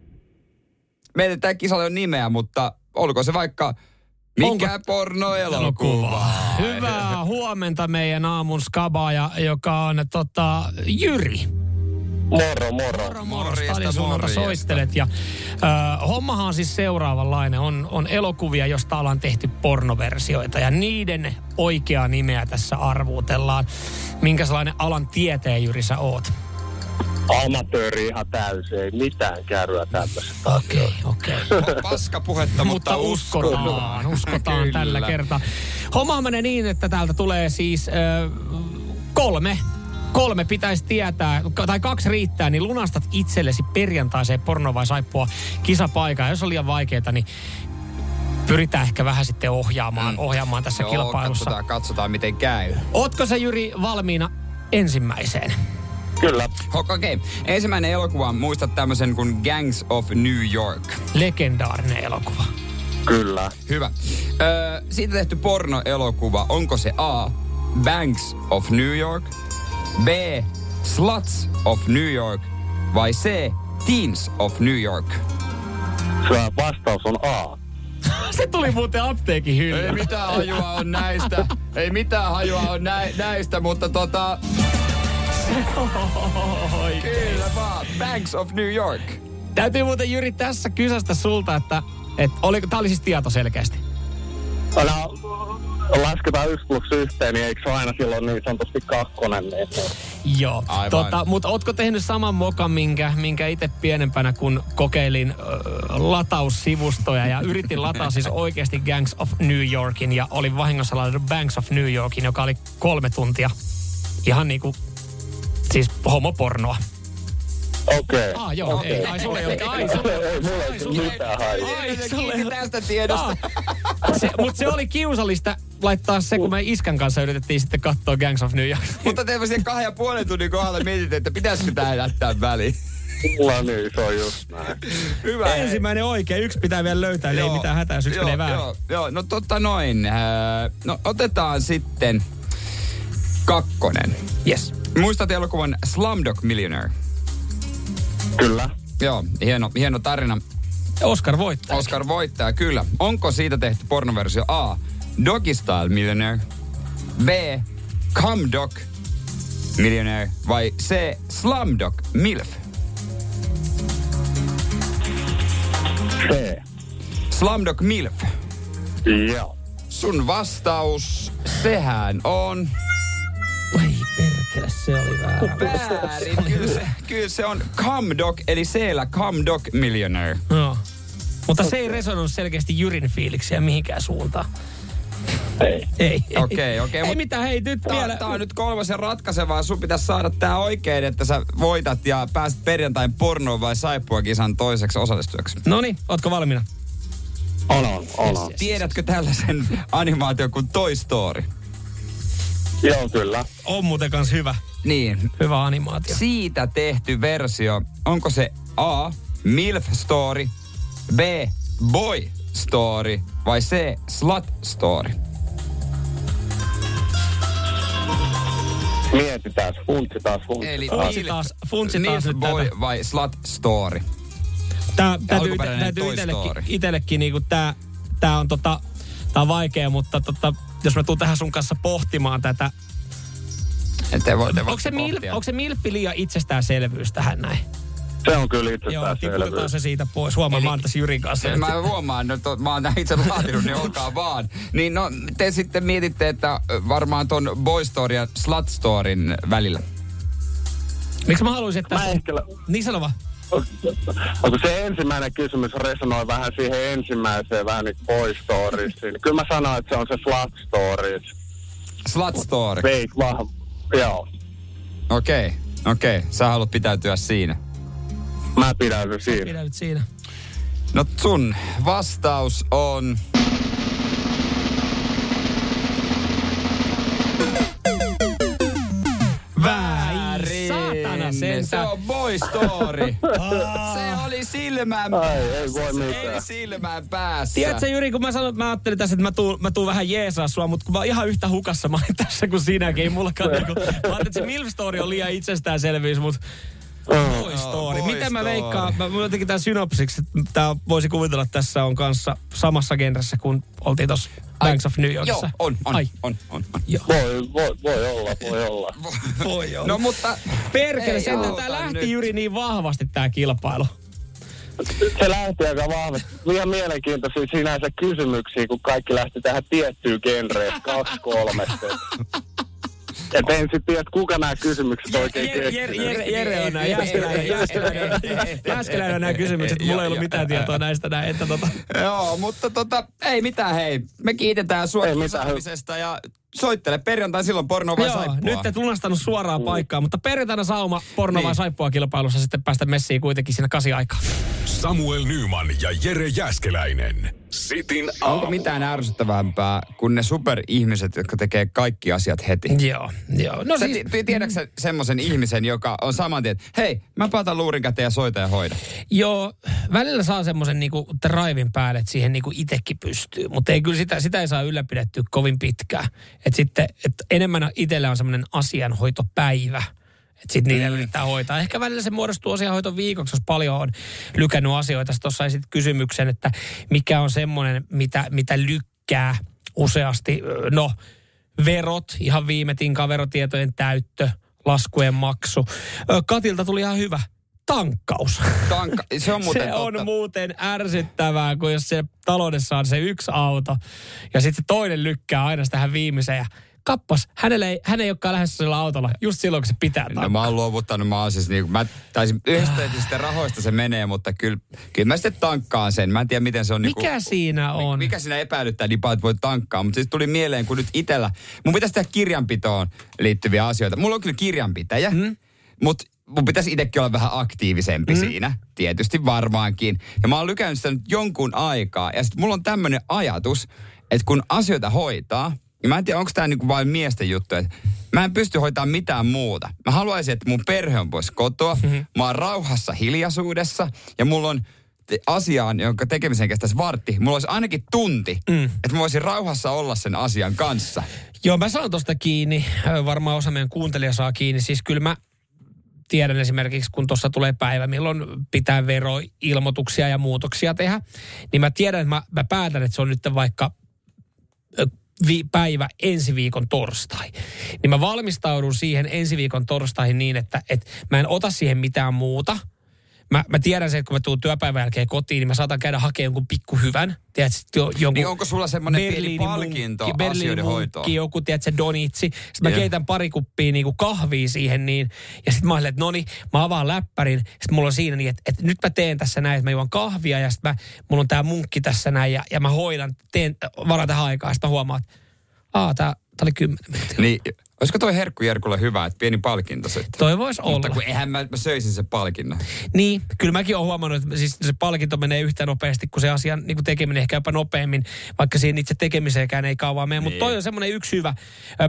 Meillä tämä kisalle on nimeä, mutta olko se vaikka mikä Onko- pornoelokuva? Hyvää huomenta meidän aamun skabaaja, joka on tota, Jyri. Moro, moro. Moro, Morjesta, Stadin soittelet. Ja, äh, hommahan on siis seuraavanlainen. On, on elokuvia, josta ollaan tehty pornoversioita. Ja niiden oikeaa nimeä tässä arvuutellaan. Minkälainen alan tieteen Jyri sä oot? Amatööri ihan täysin, ei mitään kärryä tämmöisestä Okei, okei. Paska puhetta, mutta, Mutta uskotaan, uskotaan Kyllä. tällä kertaa. Homma menee niin, että täältä tulee siis ö, kolme kolme pitäisi tietää, tai kaksi riittää, niin lunastat itsellesi perjantaiseen porno vai saippua kisapaikan. Jos on liian vaikeaa, niin pyritään ehkä vähän sitten ohjaamaan, ohjaamaan tässä Joo, kilpailussa. katsotaan, katsotaan miten käy. Ootko sä Jyri valmiina ensimmäiseen? Kyllä. Okei, okay. ensimmäinen elokuva, muistat tämmöisen kuin Gangs of New York. Legendaarinen elokuva. Kyllä. Hyvä. Öö, siitä tehty pornoelokuva, onko se A. Banks of New York, B. Sluts of New York vai C. Teens of New York? Se vastaus on A. Se tuli muuten apteekin Ei hyllyltä. mitään hajua on näistä. Ei mitään hajua on nä- näistä, mutta tota... Kyllä vaan. Banks of New York. Täytyy muuten Jyri tässä kysästä sulta, että, että oliko, tää oli siis tieto selkeästi. No, lasketaan yksi plus yhteen, niin eikö se aina silloin niin sanotusti kakkonen? Niin, Joo, Aivan. tota, mutta ootko tehnyt saman mokan, minkä, minkä itse pienempänä, kun kokeilin ö, lataussivustoja ja yritin lataa siis oikeasti Gangs of New Yorkin ja olin vahingossa ladannut Banks of New Yorkin, joka oli kolme tuntia ihan niinku, siis homopornoa. Okei. Ah, joo, Okei. ei, ai sulle ei ole. Ai, sulle Ei mulla ei ole mitään. Ai, sulle tästä tiedosta. se, mutta se oli kiusallista laittaa se, kun me iskän kanssa yritettiin sitten katsoa Gangs of New York. Mutta te siihen kahden ja puolen tunnin kohdalla mietitte, että pitäisikö tää jättää väliin. Mulla niin, se on just näin. Hyvä. Ensimmäinen oikein, yksi pitää vielä löytää, ei mitään hätää, jos yksi joo, menee väärin. Joo, joo, no totta noin. No otetaan sitten kakkonen. Yes. Muistat elokuvan Slumdog Millionaire? Kyllä. Joo, hieno, hieno tarina. Oscar voittaa. Oscar voittaa, kyllä. Onko siitä tehty pornoversio A. Doggy Style Millionaire, B. Come Dog Millionaire vai C. Slumdog Milf? C. Slumdog Milf. Joo. Sun vastaus, sehän on Ai perkele, se oli väärä. väärin. Kyllä se, kyllä se on Come Dog, eli C-llä Come Dog Millionaire. Joo. Mutta se ei resonoinut selkeästi Jyrin fiiliksiä mihinkään suuntaan. Ei. Ei, ei. Okei, okei. Ei mut mitään, hei nyt Tää, vielä. tää on nyt kolmosen ratkaisevaa. Sun pitäisi saada tää oikein, että sä voitat ja pääset perjantain pornoon vai saippua kisan toiseksi osallistujaksi. No niin, ootko valmiina? On. on. Tiedätkö tällaisen animaation kuin Toy Story? Joo, kyllä. On muuten kans hyvä. Niin. Hyvä animaatio. Siitä tehty versio, onko se A. MILF Story, B. Boy Story vai C. Slut Story? Mietitään, funtsitaan, Eli funtsitaan. Funtsi taas, funtsi taas MILF nyt Boy tätä. vai Slut Story? Tää, täytyy, täytyy Story. itellekin niinku tää, tää on tota, tää on vaikea, mutta tota, jos mä tuun tähän sun kanssa pohtimaan tätä. Te voitte Onko vasta se, mil, onko se milfi liian itsestäänselvyys tähän näin? Se on kyllä Joo, itsestään tiputetaan se siitä pois. Huomaan, mä oon tässä Jyrin kanssa. Mä huomaan, että mä oon itse laatinut, niin olkaa vaan. Niin no, te sitten mietitte, että varmaan ton Boy Story ja Slut Storyn välillä. Miksi mä haluaisin, että... Mä Tässä... ehkä... Niin sano vaan. Onko se ensimmäinen kysymys resonoi vähän siihen ensimmäiseen, vähän niin Boy Storiesiin. Kyllä mä sanoin, että se on se Flat Stories. Slut Story. Veit vahva. Joo. Okei, okay, okei. Okay. Sä haluat pitäytyä siinä. Mä pidäydyn siinä. Pidä nyt siinä. No sun vastaus on... Saatana Se on Boy Story. se oli silmään Ai, päässä. ei voi Se mitään. oli silmään päässä. Tiedätkö Jyri, kun mä sanoin, että mä ajattelin tässä, että mä tuun, mä tuun vähän jeesaa sua, mutta kun mä ihan yhtä hukassa mä olin tässä kuin sinäkin, ei mullakaan niinku, mä ajattelin, että se MILF Story on liian itsestäänselvyys, mutta Boy Story. Boy Miten mä Story. veikkaan, mä, jotenkin tämän synopsiksi, että tää voisi kuvitella, että tässä on kanssa samassa genressä, kun oltiin tuossa Banks of New Yorkissa. Joo, on, on, Ai. on, on, on. Joo. Voi, voi, voi olla, voi olla. Voi olla. No mutta... Perkele, auta tää lähti nyt. Jyri niin vahvasti tää kilpailu. Se lähti aika vahvasti. Ihan mielenkiintoisia sinänsä kysymyksiä, kun kaikki lähti tähän tiettyyn genreen, kaksi kolmesta. Et en sit tiedä, että kuka nämä kysymykset oikein Jere, Jere, on nämä, Jääskeläinen, on nämä kysymykset, mulla ei ollut mitään tietoa näistä näin, että tota... Joo, mutta tota, ei mitään hei. Me kiitetään sua ja soittele perjantai silloin porno vai Joo, saippua. nyt et lunastanut suoraa paikkaa, mutta perjantaina sauma porno Niin. vai saippua kilpailussa sitten päästä messiin kuitenkin siinä kasi aikaa. Samuel Nyman ja Jere Jäskeläinen. Sitin aamu. Onko mitään ärsyttävämpää kuin ne superihmiset, jotka tekee kaikki asiat heti? Joo, joo. No Sä siis, ti- tiedätkö sä semmoisen ihmisen, joka on saman tien, että hei, mä patan luurin käteen ja soita ja hoida. joo, välillä saa semmoisen niinku drivin päälle, että siihen niinku itekin pystyy, mutta ei kyllä sitä, sitä ei saa ylläpidettyä kovin pitkään. Et sitten, et enemmän itsellä on semmoinen asianhoitopäivä. Että sitten niitä yrittää hoitaa. Ehkä välillä se muodostuu asianhoito viikoksi, jos paljon on lykännyt asioita. Tuossa esit kysymyksen, että mikä on semmoinen, mitä, mitä lykkää useasti. No, verot, ihan viime tinkaan verotietojen täyttö, laskujen maksu. Katilta tuli ihan hyvä. Tankkaus. Tankka, se on muuten se totta. on muuten ärsyttävää, kun jos se taloudessa on se yksi auto ja sitten toinen lykkää aina tähän viimeiseen ja kappas, hänelle ei, hän ei olekaan lähdössä sillä autolla just silloin, kun se pitää No tankkaa. mä oon luovuttanut, mä oon siis niinku, mä taisin yhdestä sitten rahoista se menee, mutta kyllä, kyllä mä sitten tankkaan sen. Mä en tiedä, miten se on Mikä niinku, siinä on? Mikä siinä epäilyttää niin paljon, että voi tankkaa, mutta siis tuli mieleen, kun nyt itellä, mun pitäisi tehdä kirjanpitoon liittyviä asioita. Mulla on kyllä kirjanpitäjä, hmm? mutta mun pitäisi itsekin olla vähän aktiivisempi mm. siinä. Tietysti varmaankin. Ja mä oon lykännyt sitä nyt jonkun aikaa. Ja sitten mulla on tämmöinen ajatus, että kun asioita hoitaa, ja mä en tiedä, onko tämä niinku vain miesten juttu, että mä en pysty hoitamaan mitään muuta. Mä haluaisin, että mun perhe on pois kotoa, mm-hmm. mä oon rauhassa hiljaisuudessa, ja mulla on te- asiaan, jonka tekemiseen kestäisi vartti, mulla olisi ainakin tunti, mm. että mä voisin rauhassa olla sen asian kanssa. Joo, mä saan tosta kiinni. Varmaan osa meidän kuuntelija saa kiinni. Siis kyllä mä tiedän esimerkiksi, kun tuossa tulee päivä, milloin pitää veroilmoituksia ja muutoksia tehdä, niin mä tiedän, että mä, mä päätän, että se on nyt vaikka vi, päivä ensi viikon torstai. Niin mä valmistaudun siihen ensi viikon torstaihin niin, että, että mä en ota siihen mitään muuta. Mä, mä tiedän sen, että kun mä tuun työpäivän jälkeen kotiin, niin mä saatan käydä hakemaan jonkun pikkuhyvän. Tiedätkö, jo, jonkun Niin onko sulla semmoinen pieni palkinto munkki- asioiden hoitoon? joku, tiedätkö, donitsi. Sitten mä Joo. keitän pari kuppia niinku kahvia siihen niin. Ja sitten mä olen, että no niin, mä avaan läppärin. Sitten mulla on siinä niin, että, että nyt mä teen tässä näin, että mä juon kahvia ja sitten mä, mulla on tää munkki tässä näin ja, ja mä hoidan, teen, varaan tähän aikaa. Sitten mä huomaan, että aa, tää, tää oli kymmenen minuuttia. Niin, olisiko toi herkku Jerkulle hyvä, että pieni palkinto sitten? Toi voisi Mutta olla. kun eihän mä, mä söisin sen palkinnon. Niin, kyllä mäkin olen huomannut, että siis se palkinto menee yhtä nopeasti kuin se asian niin kuin tekeminen, ehkä jopa nopeammin, vaikka siihen itse tekemiseenkään ei kauan mene. Mutta Niin. toi on semmoinen yksi hyvä.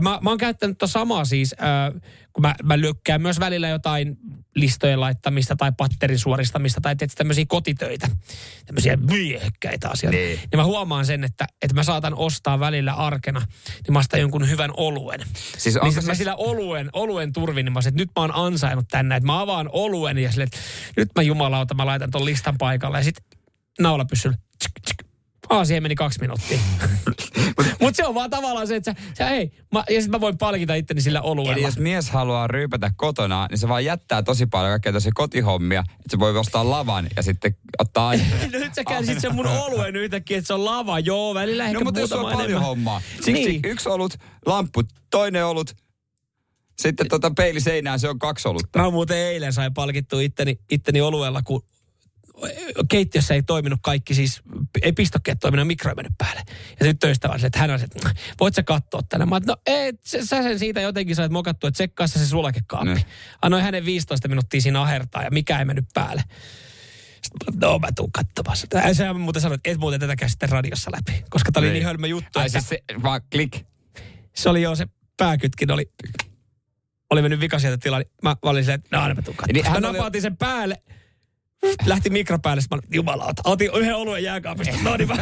Mä, mä oon käyttänyt tuota samaa siis, äh, kun mä, mä lykkään myös välillä jotain listojen laittamista tai patterin suoristamista tai tietysti tämmöisiä kotitöitä, tämmöisiä viehekkäitä asioita. Niin. Niin mä huomaan sen, että, että mä saatan ostaa välillä arkena, niin mä ostan jonkun hyvän oluen. Siis niin se, mä sillä oluen, oluen turvin, niin mä sanoin, että nyt mä oon ansainnut tänne, että mä avaan oluen ja sille, että nyt mä jumalauta, mä laitan ton listan paikalle ja sitten naulapyssyllä. tsk, tsk. Aa, siihen meni kaksi minuuttia. Mutta se on vaan tavallaan se, että sä, sä hei, mä, ja sitten mä voin palkita itteni sillä oluella. Eli jos mies haluaa ryypätä kotona, niin se vaan jättää tosi paljon kaikkea tosi kotihommia, että se voi ostaa lavan ja sitten ottaa aina. No nyt sä käänsit sen mun oluen yhtäkkiä, että se on lava. Joo, välillä ehkä No mutta jos on muutama paljon enemmän. hommaa. Siksi Niin. yksi olut, lamppu, toinen olut, sitten tota peili seinään, se on kaksi olutta. Mä muuten eilen sain palkittua itteni, itteni oluella, kun keittiössä ei toiminut kaikki, siis ei pistokkeet toiminut, mikro ei mennyt päälle. Ja nyt ystävä että hän on se, että voit sä katsoa tänne? Mä no ei, sä sä sen siitä jotenkin sait mokattua, että tsekkaa sä se sulakekaappi. Niin. Annoin hänen 15 minuuttia siinä ahertaa ja mikä ei mennyt päälle. Sitten no mä tuun katsomaan sitä. Ja se muuten sanoi, että et muuten tätäkään sitten radiossa läpi, koska tää oli Niin. niin hölmö juttu, Ai että siis se, vaan klik. se oli jo se pääkytkin oli, oli mennyt vika sieltä tilaa, niin mä, mä olin silleen, että no, mä tuun katsomaan. Niin hän mä oli- napautin sen päälle, lähti mikro päälle, mä olin, jumalauta, otin yhden oluen jääkaapista, no niin mä,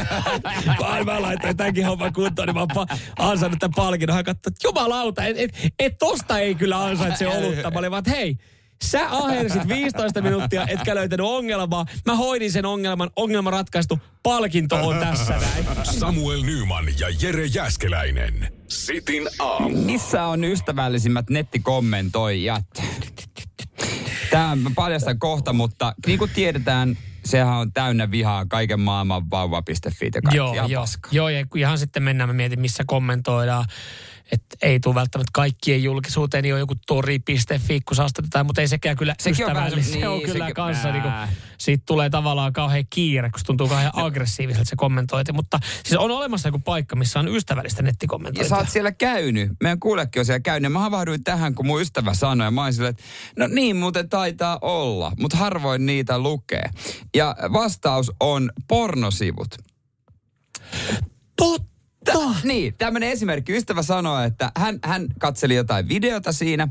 mä, mä laitoin tämänkin homman kuntoon, niin mä oon ansainnut tämän palkinnon. Hän katsoi, että jumalauta, et, et, et tosta ei kyllä ansaitse olutta. Mä olin vaan, että hei, Sä ahersit 15 minuuttia, etkä löytänyt ongelmaa. Mä hoidin sen ongelman, ongelma ratkaistu, palkinto on tässä näin. Samuel Nyman ja Jere Jäskeläinen. Sitin aamu. Missä on ystävällisimmät nettikommentoijat? Tämä mä paljastan kohta, mutta niin kuin tiedetään, sehän on täynnä vihaa kaiken maailman vauva.fi ja kaikki. Joo, ihan joo, paska. joo, ja ihan sitten mennään, mä mietin, missä kommentoidaan. Että ei tule välttämättä kaikkien julkisuuteen, niin on joku tori.fi, kun saastetaan, mutta ei sekään kyllä Sekin on ystävällistä. vähän- se on niin, kyllä kanssa, niin kuin, siitä tulee tavallaan kauhean kiire, kun se tuntuu kauhean aggressiiviselta se kommentointi. Mutta siis on olemassa joku paikka, missä on ystävällistä Ja nettikommentointia. sä oot siellä käynyt. Meidän kuulekin on siellä käynyt. Mä havahduin tähän, kun mun ystävä sanoi. Ja mä olin silleen, että no niin muuten taitaa olla. Mutta harvoin niitä lukee. Ja vastaus on pornosivut. Totta! Niin, tämmöinen esimerkki. Ystävä sanoi, että hän, hän katseli jotain videota siinä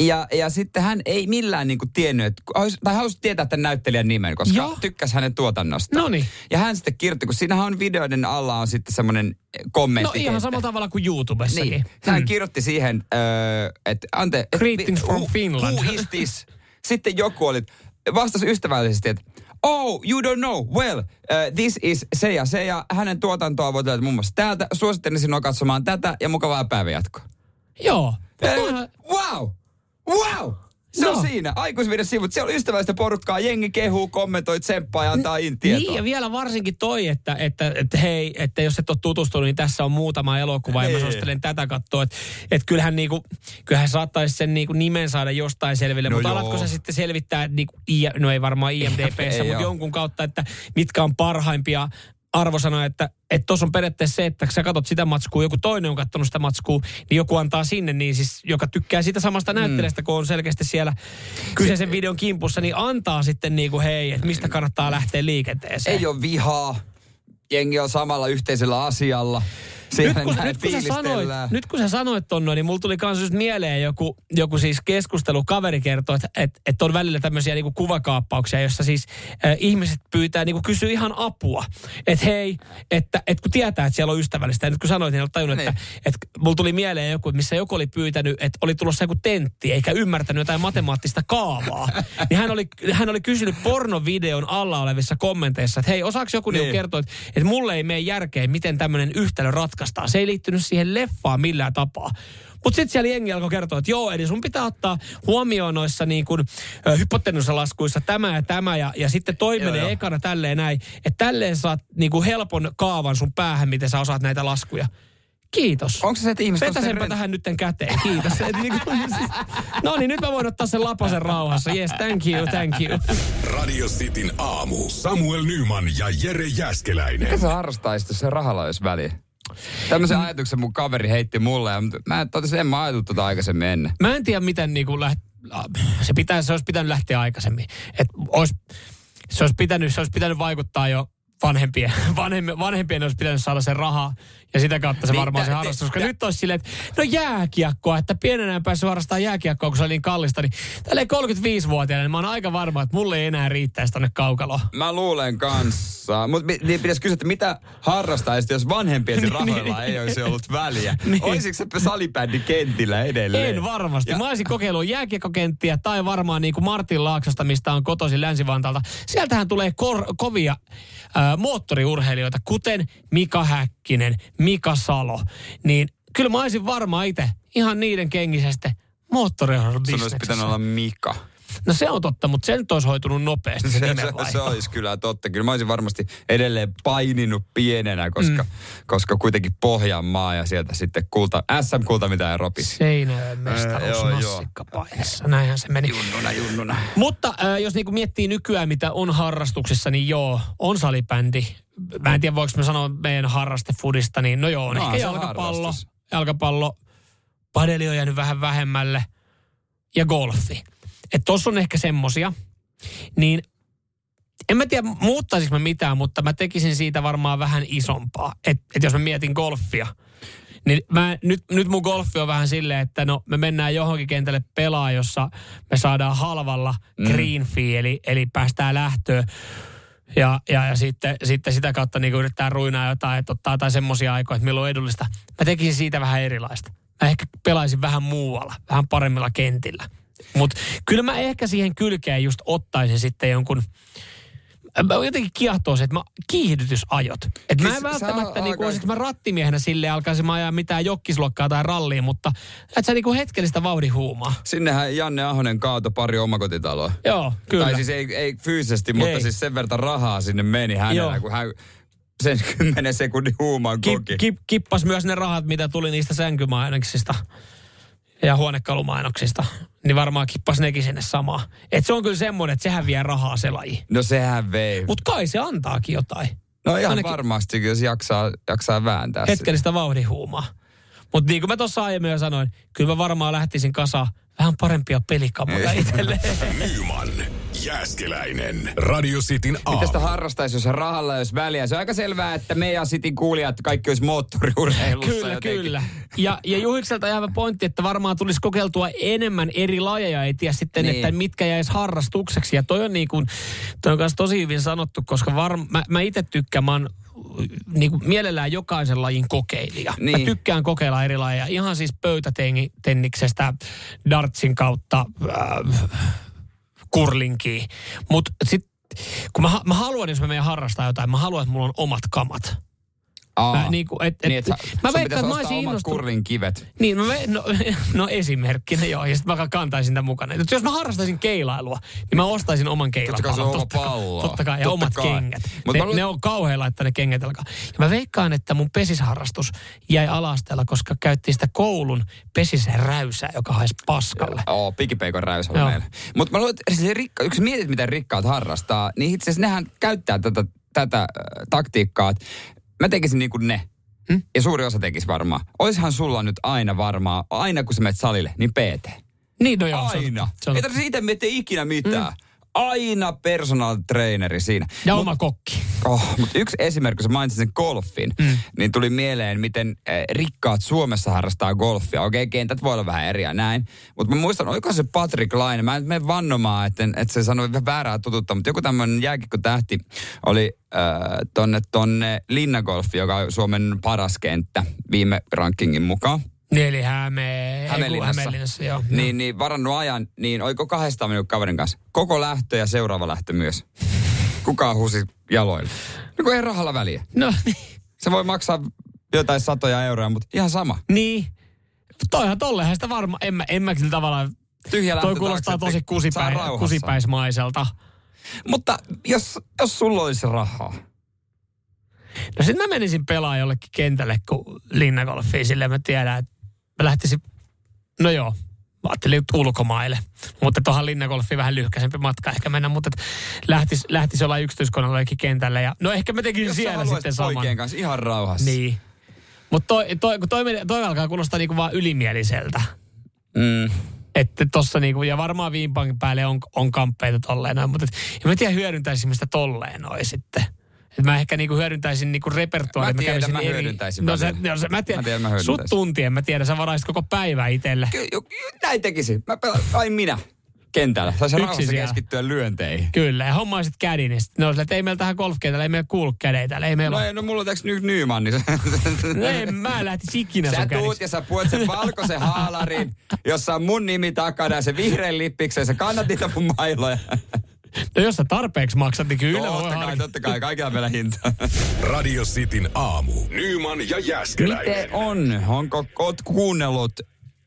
ja, ja sitten hän ei millään niinku tiennyt, että, tai halusi tietää tämän näyttelijän nimen, koska Joo. tykkäsi hänen tuotannostaan. Noniin. Ja hän sitten kirjoitti, kun siinähän on videoiden alla on sitten semmoinen kommentti. No ihan samalla tavalla kuin YouTubessakin. Niin. Hän Mm. kirjoitti siihen, öö, että ante... et- Greetings from who- Finland. Who is this? Sitten joku oli, vastasi ystävällisesti, että Oh, you don't know. Well, uh, this is se ja se ja hänen tuotantoa voi löytää muun muassa täältä. Suosittelen sinua katsomaan tätä ja mukavaa päivänjatkoa. Joo. Eh, Wow! Wow! Se on Joo. siinä. Aikuisviiden sivut. Siellä on ystävällistä porukkaa. Jengi kehuu, kommentoi, tsemppaa ja antaa in tietoa. Niin, ja vielä varsinkin toi, että, että, että hei, että jos et ole tutustunut, niin tässä on muutama elokuva, ja mä Niin. suosittelen tätä katsoa. Että, että kyllähän, niinku, kyllähän saattaisi sen niinku nimen saada jostain selville, No mutta joo. alatko sä sitten selvittää, niinku, I- no ei varmaan IMDBssä, mutta jonkun kautta, että mitkä on parhaimpia Arvo sanoi, että että tuossa on periaatteessa se, että sä katsot sitä matskua, joku toinen on katsonut sitä matskua, niin joku antaa sinne, niin siis joka tykkää sitä samasta näyttelijästä, kun on selkeästi siellä kyseisen videon kimpussa, niin antaa sitten niin kuin hei, että mistä kannattaa lähteä liikenteeseen. Ei ole vihaa. Jengi on samalla yhteisellä asialla. Nyt kun, nyt, kun sä sanoit, nyt kun sä sanoit ton noin, niin mulla tuli kans just mieleen joku, joku siis keskustelu. Kaveri kertoi, että et, et on välillä tämmöisiä niinku kuvakaappauksia, jossa siis äh, ihmiset pyytää, niinku kysyy ihan apua. Että hei, että et kun tietää, että siellä on ystävällistä. Ja nyt kun sanoit, niin en ole tajunnut, että et, mulla tuli mieleen joku, missä joku oli pyytänyt, että oli tulossa joku tentti, eikä ymmärtänyt jotain matemaattista kaavaa. niin hän oli, hän oli kysynyt pornovideon alla olevissa kommenteissa, että hei, osaako joku niin. Niin. kertoa, että, että mulle ei mene järkeen, miten tämmöinen yhtälö ratkaistaan. Se ei liittynyt siihen leffaan millään tapaa. Mutta sitten siellä jengi alkoi kertoa, että joo, eli sun pitää ottaa huomioon noissa niin kuin, hypotenusalaskuissa tämä ja tämä, ja, ja sitten toi Joo, menee joo. ekana tälleen näin, että tälleen saat niin kuin helpon kaavan sun päähän, miten sä osaat näitä laskuja. Kiitos. Onko se se, että ihmiset on Vetäsenpä sitten tähän nytten käteen, kiitos. Et niin kuin, siis, no niin, nyt mä voin ottaa sen lapasen rauhassa. Yes, thank you, thank you. Radio Cityn aamu. Samuel Nyman ja Jere Jäskeläinen. Mitä sä harrastaisit, jos se rahalla olisi väliä? Tämmöisen Mm. ajatuksen mun kaveri heitti mulle, ja mä totesin, en mä ajatellut tota aikaisemmin ennen. Mä en tiedä, miten niin kuin läht... se, pitää, se olisi pitänyt lähteä aikaisemmin. Et olisi, se, olisi pitänyt, se olisi pitänyt vaikuttaa jo vanhempien. Vanhempien, vanhempien olisi pitänyt saada se raha ja sitä kautta se Niin, varmaan se harrastus. Koska nyt olisi silleen, että no jääkiekkoa, että pienenä en päässyt harrastamaan jääkiekkoa, kun se oli niin kallista. Niin tälleen 35-vuotiaana, niin mä oon aika varma, että mulle ei enää riittäisi tonne kaukaloon. Mä luulen kanssa. Mutta niin pitäisi kysyä, että mitä harrastaisit, jos vanhempiesi Niin, rahoilla ei olisi ollut väliä? Niin. Olisiko se salibändi kentillä edelleen? En varmasti. Ja- Mä olisin kokeillut jääkiekkokenttiä tai varmaan niin kuin Martin Laaksosta, mistä on kotoisin Länsi-Vantaalta. Sieltähän tulee kor- kovia äh, moottoriurheilijoita, kuten Mika Häkkinen, Mika Salo. Niin kyllä mä olisin varmaan itse ihan niiden kengisestä moottoriurheilubisneksessä. pitänyt olla Mika. No se on totta, mutta se nyt olisi hoitunut nopeasti se, Se, se, se olisi kyllä totta. Kyllä mä olisin varmasti edelleen paininut pienenä, koska, mm. koska kuitenkin Pohjanmaa ja sieltä sitten kulta, SM-kulta mitä ei ropisi. Seinäjoen mestaruus nassikkapainissa. Näinhän se meni. Junnuna, junnuna. Mutta äh, jos niinku miettii nykyään, mitä on harrastuksissa, niin joo, on salibändi. Mä en tiedä, voiko mä sanoa meidän harrastefudista, niin no joo, on No, ehkä jalkapallo. harrastus. Jalkapallo, padeli on jäänyt vähän vähemmälle ja golfi. Että tossa on ehkä semmosia. Niin en mä tiedä, muuttaisinko mä mitään, mutta mä tekisin siitä varmaan vähän isompaa. Että et jos mä mietin golfia, niin mä, nyt, nyt mun golfi on vähän silleen, että no me mennään johonkin kentälle pelaa, jossa me saadaan halvalla green fee, eli, eli päästään lähtöön. Ja, ja, ja sitten, sitten sitä kautta niin yrittää ruinaa jotain, että ottaa jotain semmoisia aikoja, että milloin on edullista. Mä tekisin siitä vähän erilaista. Mä ehkä pelaisin vähän muualla, vähän paremmilla kentillä. Mutta kyllä mä ehkä siihen kylkeen just ottaisin sitten jonkun, mä jotenkin kiehtoo se, että mä kiihdytysajot. Että mä en Siis välttämättä niin kuin, mä rattimiehenä sille alkaisin mä ajaa mitään jokkisluokkaa tai rallia, mutta että sä niinku hetkellistä vauhdihuumaa. Sinnehän Janne Ahonen kaato pari omakotitaloa. Joo, kyllä. Tai siis ei, ei fyysisesti, mutta Ei. siis sen verran rahaa sinne meni hänellä, Joo. kun hän sen 10 sekunnin huumaan Kip, koki. kip, kippas myös ne rahat, mitä tuli niistä sänkymainoksista ja huonekalumainoksista. Niin varmaan kippas nekin sinne samaa. Et se on kyllä semmoinen, että sehän vie rahaa se laji. No sehän vei. Mutta kai se antaakin jotain. no ihan ainakin- varmasti, jos jaksaa, jaksaa vääntää sitä. Hetkellistä vauhdihuumaa. Mutta niin kuin mä tuossa aiemmin jo sanoin, kyllä mä varmaan lähtisin kasaan vähän parempia pelikamoja itselleen. Nyman, Jääskeläinen. Radio Cityn aamu. Mitä sitä harrastaisi, jos rahalla olisi väliä? Se on aika selvää, että me ja Sitin kuulijat kaikki olisi moottoriurheilussa Kyllä, jotenkin. kyllä. Ja, ja Juhikselta jäävä pointti, että varmaan tulisi kokeiltua enemmän eri lajeja. Ei tiedä sitten, Niin. että mitkä jäisi harrastukseksi. Ja toi on, niin kuin, toi on kanssa tosi hyvin sanottu, koska var, mä, mä itse tykkään, mä oon niin kuin mielellään jokaisen lajin kokeilija. Niin. Mä tykkään kokeilla eri lajeja. Ihan siis pöytätenniksestä, dartsin kautta, äh, kurlinkiin. Mutta sitten kun mä, mä haluan, jos mä menen harrastaa jotain, mä haluan, että mulla on omat kamat. Aa, Mä, niin kuin, et, et, niin, että mä sun veikkaan, mä olisin innostunut. kurlin kivet. Niin, no, me, no, no esimerkkinä joo, ja sitten mä kantaisin sitä mukana. Et jos mä harrastaisin keilailua, niin mä ostaisin oman Totta kai keilapallon. oma pallo. Totta kai, ja Totta omat kai. kengät. Mut ne, mä ne on kauhean laittaa ne kengät jalkaan. Ja mä veikkaan, että mun pesisharrastus jäi alasteella, koska käyttiin sitä koulun pesisen räysää, joka haisi paskalle. Oo, pikipeikon räysällä Joo. meillä. Mutta mä luulen, että se rikka, yksi mietit, miten rikkaat harrastaa, niin itse asiassa nehän käyttää tätä tätä äh, taktiikkaa, että mä tekisin niin kuin ne. Hmm? Ja suuri osa tekisi varmaan. Oishan sulla nyt aina varmaa, aina kun sä menet salille, niin PT. Niin, no joo. se on- Aina. se on- Ei tarvitse itse miettiä ikinä mitään. Mm. Aina personal traineri siinä. Ja oma kokki. Oh, mutta yksi esimerkki, kun sä mainitsit sen golfin, mm. niin tuli mieleen, miten äh, rikkaat Suomessa harrastaa golfia. Okei, kentät voi olla vähän eri ja näin. Mutta mä muistan, oliko se Patrick Laine, mä en mene vannomaan, että, että se sanoi vähän väärää totuutta, mutta joku tämmöinen jääkikko-tähti oli äh, tonne, tonne Linnagolfi, joka on Suomen paras kenttä viime rankingin mukaan. Niin, eli Häme... Hämeenlinnassa. Hämeenlinnassa, joo. Niin, niin varannut ajan, niin oiko 200 minuutin kaverin kanssa. Koko lähtö ja seuraava lähtö myös. Kukaan huusi jaloille. No kun ei rahalla väliä. No niin. Se voi maksaa jotain satoja euroja, mutta ihan sama. Niin. Toihan tollehan sitä varmaan, en mä, en mä kyllä tavallaan... Tyhjä Toi kuulostaa tosi että saa kusipäi, rauhassa. kusipäismaiselta. Mutta jos, jos sulla olisi rahaa, No sitten mä menisin pelaa jollekin kentälle kuin linnagolfiin, silleen mä tiedän, että mä lähtisin, no joo, mä ajattelin ulkomaille. Mutta tuohon linnagolfiin vähän lyhkäisempi matka ehkä mennä, mutta et lähtis, lähtis jollain yksityiskoneella jollekin kentälle. Ja, no ehkä mä tekisin jos siellä sitten saman. kanssa ihan rauhassa. Niin. Mutta toi, toi, toi, meni- toi alkaa kuulostaa niinku vaan ylimieliseltä. Mm. Että tossa niinku, ja varmaan viinpankin päälle on, on kamppeita tolleen noin, mutta et, en mä tiedä hyödyntäisin sitä tolleen noin sitten. Et mä ehkä niinku hyödyntäisin niinku repertuaaria. Mä tiedän, kävisin mä eri- hyödyntäisin No, sä, no se, mä, tiedän, Mä tiedän, mä sut hyödyntäisin. tuntien, mä tiedän, sä varaisit koko päivää itselle. Näin tekisin. Mä pelaan, ai minä kentällä. Yksin rauhassa siellä. keskittyä lyönteihin. Kyllä, ja hommaisit kädin, niin sit ne on silleen, että ei meillä tähän golfkentällä, ei meillä kuulu kädeitä, ei meillä No, ei, no mulla on täks nyt Nyman, niin No en mä lähtisi ikinä Sä tuut kädistä. ja sä puet sen valkoisen haalarin, jossa on mun nimi takana ja se vihreän lippiksen. Sä kannat niitä mun mailoja. No jos sä tarpeeksi maksat, niin kyllä voi Totta kai, totta kai. Kaikilla on vielä hinta. Radio Cityn aamu. Nyman ja Jäskeläinen. Miten on? Onko oot kuunnellut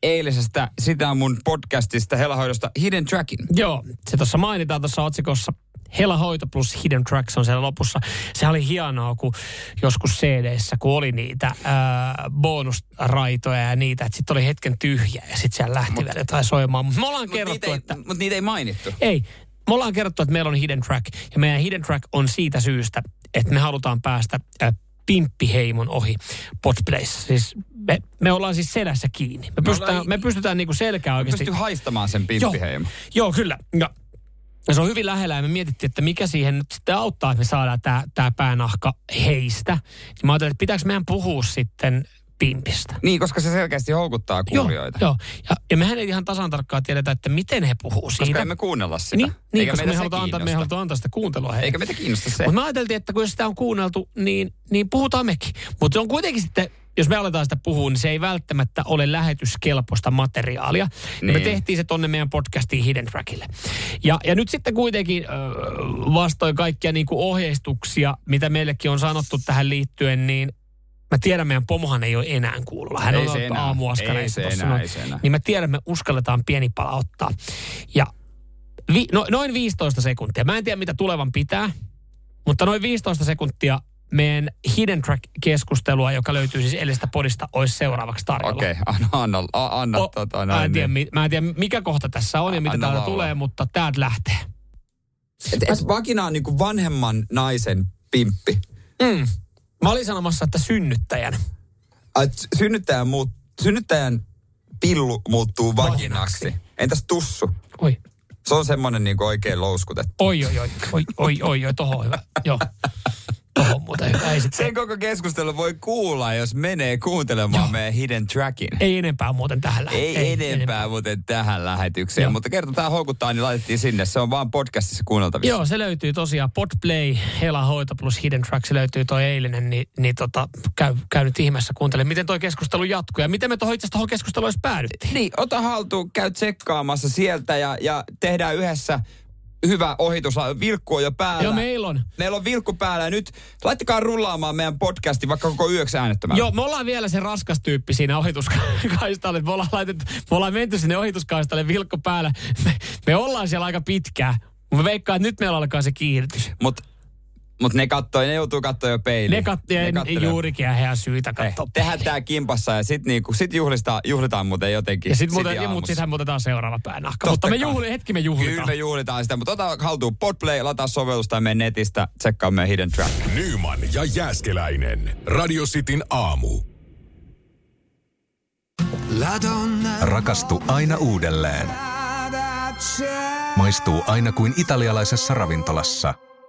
eilisestä sitä mun podcastista helahoidosta Hidden Trackin? Joo, se tuossa mainitaan tuossa otsikossa. Hela hoito plus Hidden Tracks on siellä lopussa. Se oli hienoa, kun joskus cd kun oli niitä ää, bonusraitoja ja niitä, että sitten oli hetken tyhjä ja sitten siellä lähti vielä jotain soimaan. Mutta me ollaan Mut kerrottu, niitä, ei, että... mut niitä ei mainittu. Ei, me ollaan kerrottu, että meillä on Hidden Track. Ja meidän Hidden Track on siitä syystä, että me halutaan päästä äh, pimppiheimon ohi Podplayssa. Siis me, me ollaan siis selässä kiinni. Me pystytään, ollaan- me pystytään niinku selkää oikeasti... Pystyy haistamaan sen pimppiheimo. Joo, kyllä. Ja, ja se on hyvin lähellä ja me mietittiin, että mikä siihen nyt sitten auttaa, että me saadaan tämä tää päänahka heistä. Ja mä ajattelin, että pitääkö meidän puhua sitten pimpistä. Niin, koska se selkeästi houkuttaa kuulijoita. Joo, ja, ja mehän ei ihan tasan tarkkaan tiedetä, että miten he puhuu Koska siitä. emme kuunnella sitä. Niin, niin Eikä koska me halutaan, antaa, me halutaan antaa sitä kuuntelua heille. Eikä meitä kiinnosta se. Mutta me ajateltiin, että kun jos sitä on kuunneltu, niin, niin puhutaan mekin. Mutta se on kuitenkin sitten, jos me aletaan sitä puhua, niin se ei välttämättä ole lähetyskelpoista materiaalia. Niin. Me tehtiin se tonne meidän podcastiin Hidden Trackille. Ja, ja nyt sitten kuitenkin äh, vastoin kaikkia niin kuin ohjeistuksia, mitä meillekin on sanottu tähän liittyen, niin mä tiedän, meidän pomohan ei ole enää kuulla. Hän Ei on enää. aamuaskareissa Ei se enää, ei se enää. Niin mä tiedän, me uskalletaan pieni pala ottaa. Ja vi, no, noin 15 sekuntia. Mä en tiedä, mitä tulevan pitää, mutta noin 15 sekuntia meidän Hidden Track-keskustelua, joka löytyy siis edellisestä podista, olisi seuraavaksi tarjolla. Okei, anna, anna, a- anna O- tota, mä, näin. en tiedä, niin. mi- mä en tiedä, mikä kohta tässä on ja mitä Anna täältä tulee, mutta täältä lähtee. Et, et vakina on niinku vanhemman naisen pimppi. Mm. Mä olin sanomassa, että synnyttäjän. Et synnyttäjän, muut, synnyttäjän pillu muuttuu Vaginaksi. vaginaksi. Entäs tussu? Oi. Se on semmonen niinku oikein louskutettu. Oi, oi, oi, oi, oi, oi, oi, toho hyvä. Joo. Toho on muuten hyvä. Sit, Sen koko keskustelu voi kuulla, jos menee kuuntelemaan Joo. meidän Hidden Trackin. ei enempää muuten tähän lähtee. Ei, ei enempää, enempää muuten tähän lähetykseen, Joo. mutta kerta tämä houkuttaa, niin laitettiin sinne. Se on vaan podcastissa kuunneltavissa. Joo, se löytyy tosiaan Podplay, Hela Hoito plus Hidden Track, se löytyy toi eilinen, niin, niin tota, käy, käy nyt ihmeessä kuuntelemaan, miten toi keskustelu jatkuu ja miten me tuohon itse tuohon keskusteluun päädyttiin. Niin, ota haltuun, käy tsekkaamassa sieltä ja, ja tehdään yhdessä hyvä ohitus. Vilkku on jo päällä. Joo, meillä on. Meillä on vilkku päällä ja nyt laittakaa rullaamaan meidän podcasti vaikka koko yöksi äänettömällä. Joo, me ollaan vielä se raskas tyyppi siinä ohituskaistalle. Me ollaan, laitettu, me ollaan menty sinne ohituskaistalle vilkko päällä. Me, me ollaan siellä aika pitkään. Mä veikkaan, että nyt meillä alkaa se kiihdytys. Mutta Mutta ne kattoo, ne joutuu katsoa jo peiliin. Ne katsoja juurikin ja heidän syytä katsoa. Tehdään tää kimpassa ja sit, niinku, sit juhlistaan, juhlitaan muuten jotenkin. Ja sit muuten, ja, mutta aamussa. sitähän muutetaan seuraava päänahka. Totta Mutta me juhli, hetki me juhlitaan. Kyllä me juhlitaan sitä, mutta ota haltuun Podplay, lataa sovellus tai mene netistä, tsekkaa meidän Hidden Track. Nyman ja Jääskeläinen. Radio Cityn aamu. Rakastu aina uudelleen. Maistuu aina kuin italialaisessa ravintolassa.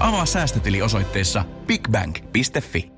Avaa säästötili osoitteessa bigbank.fi.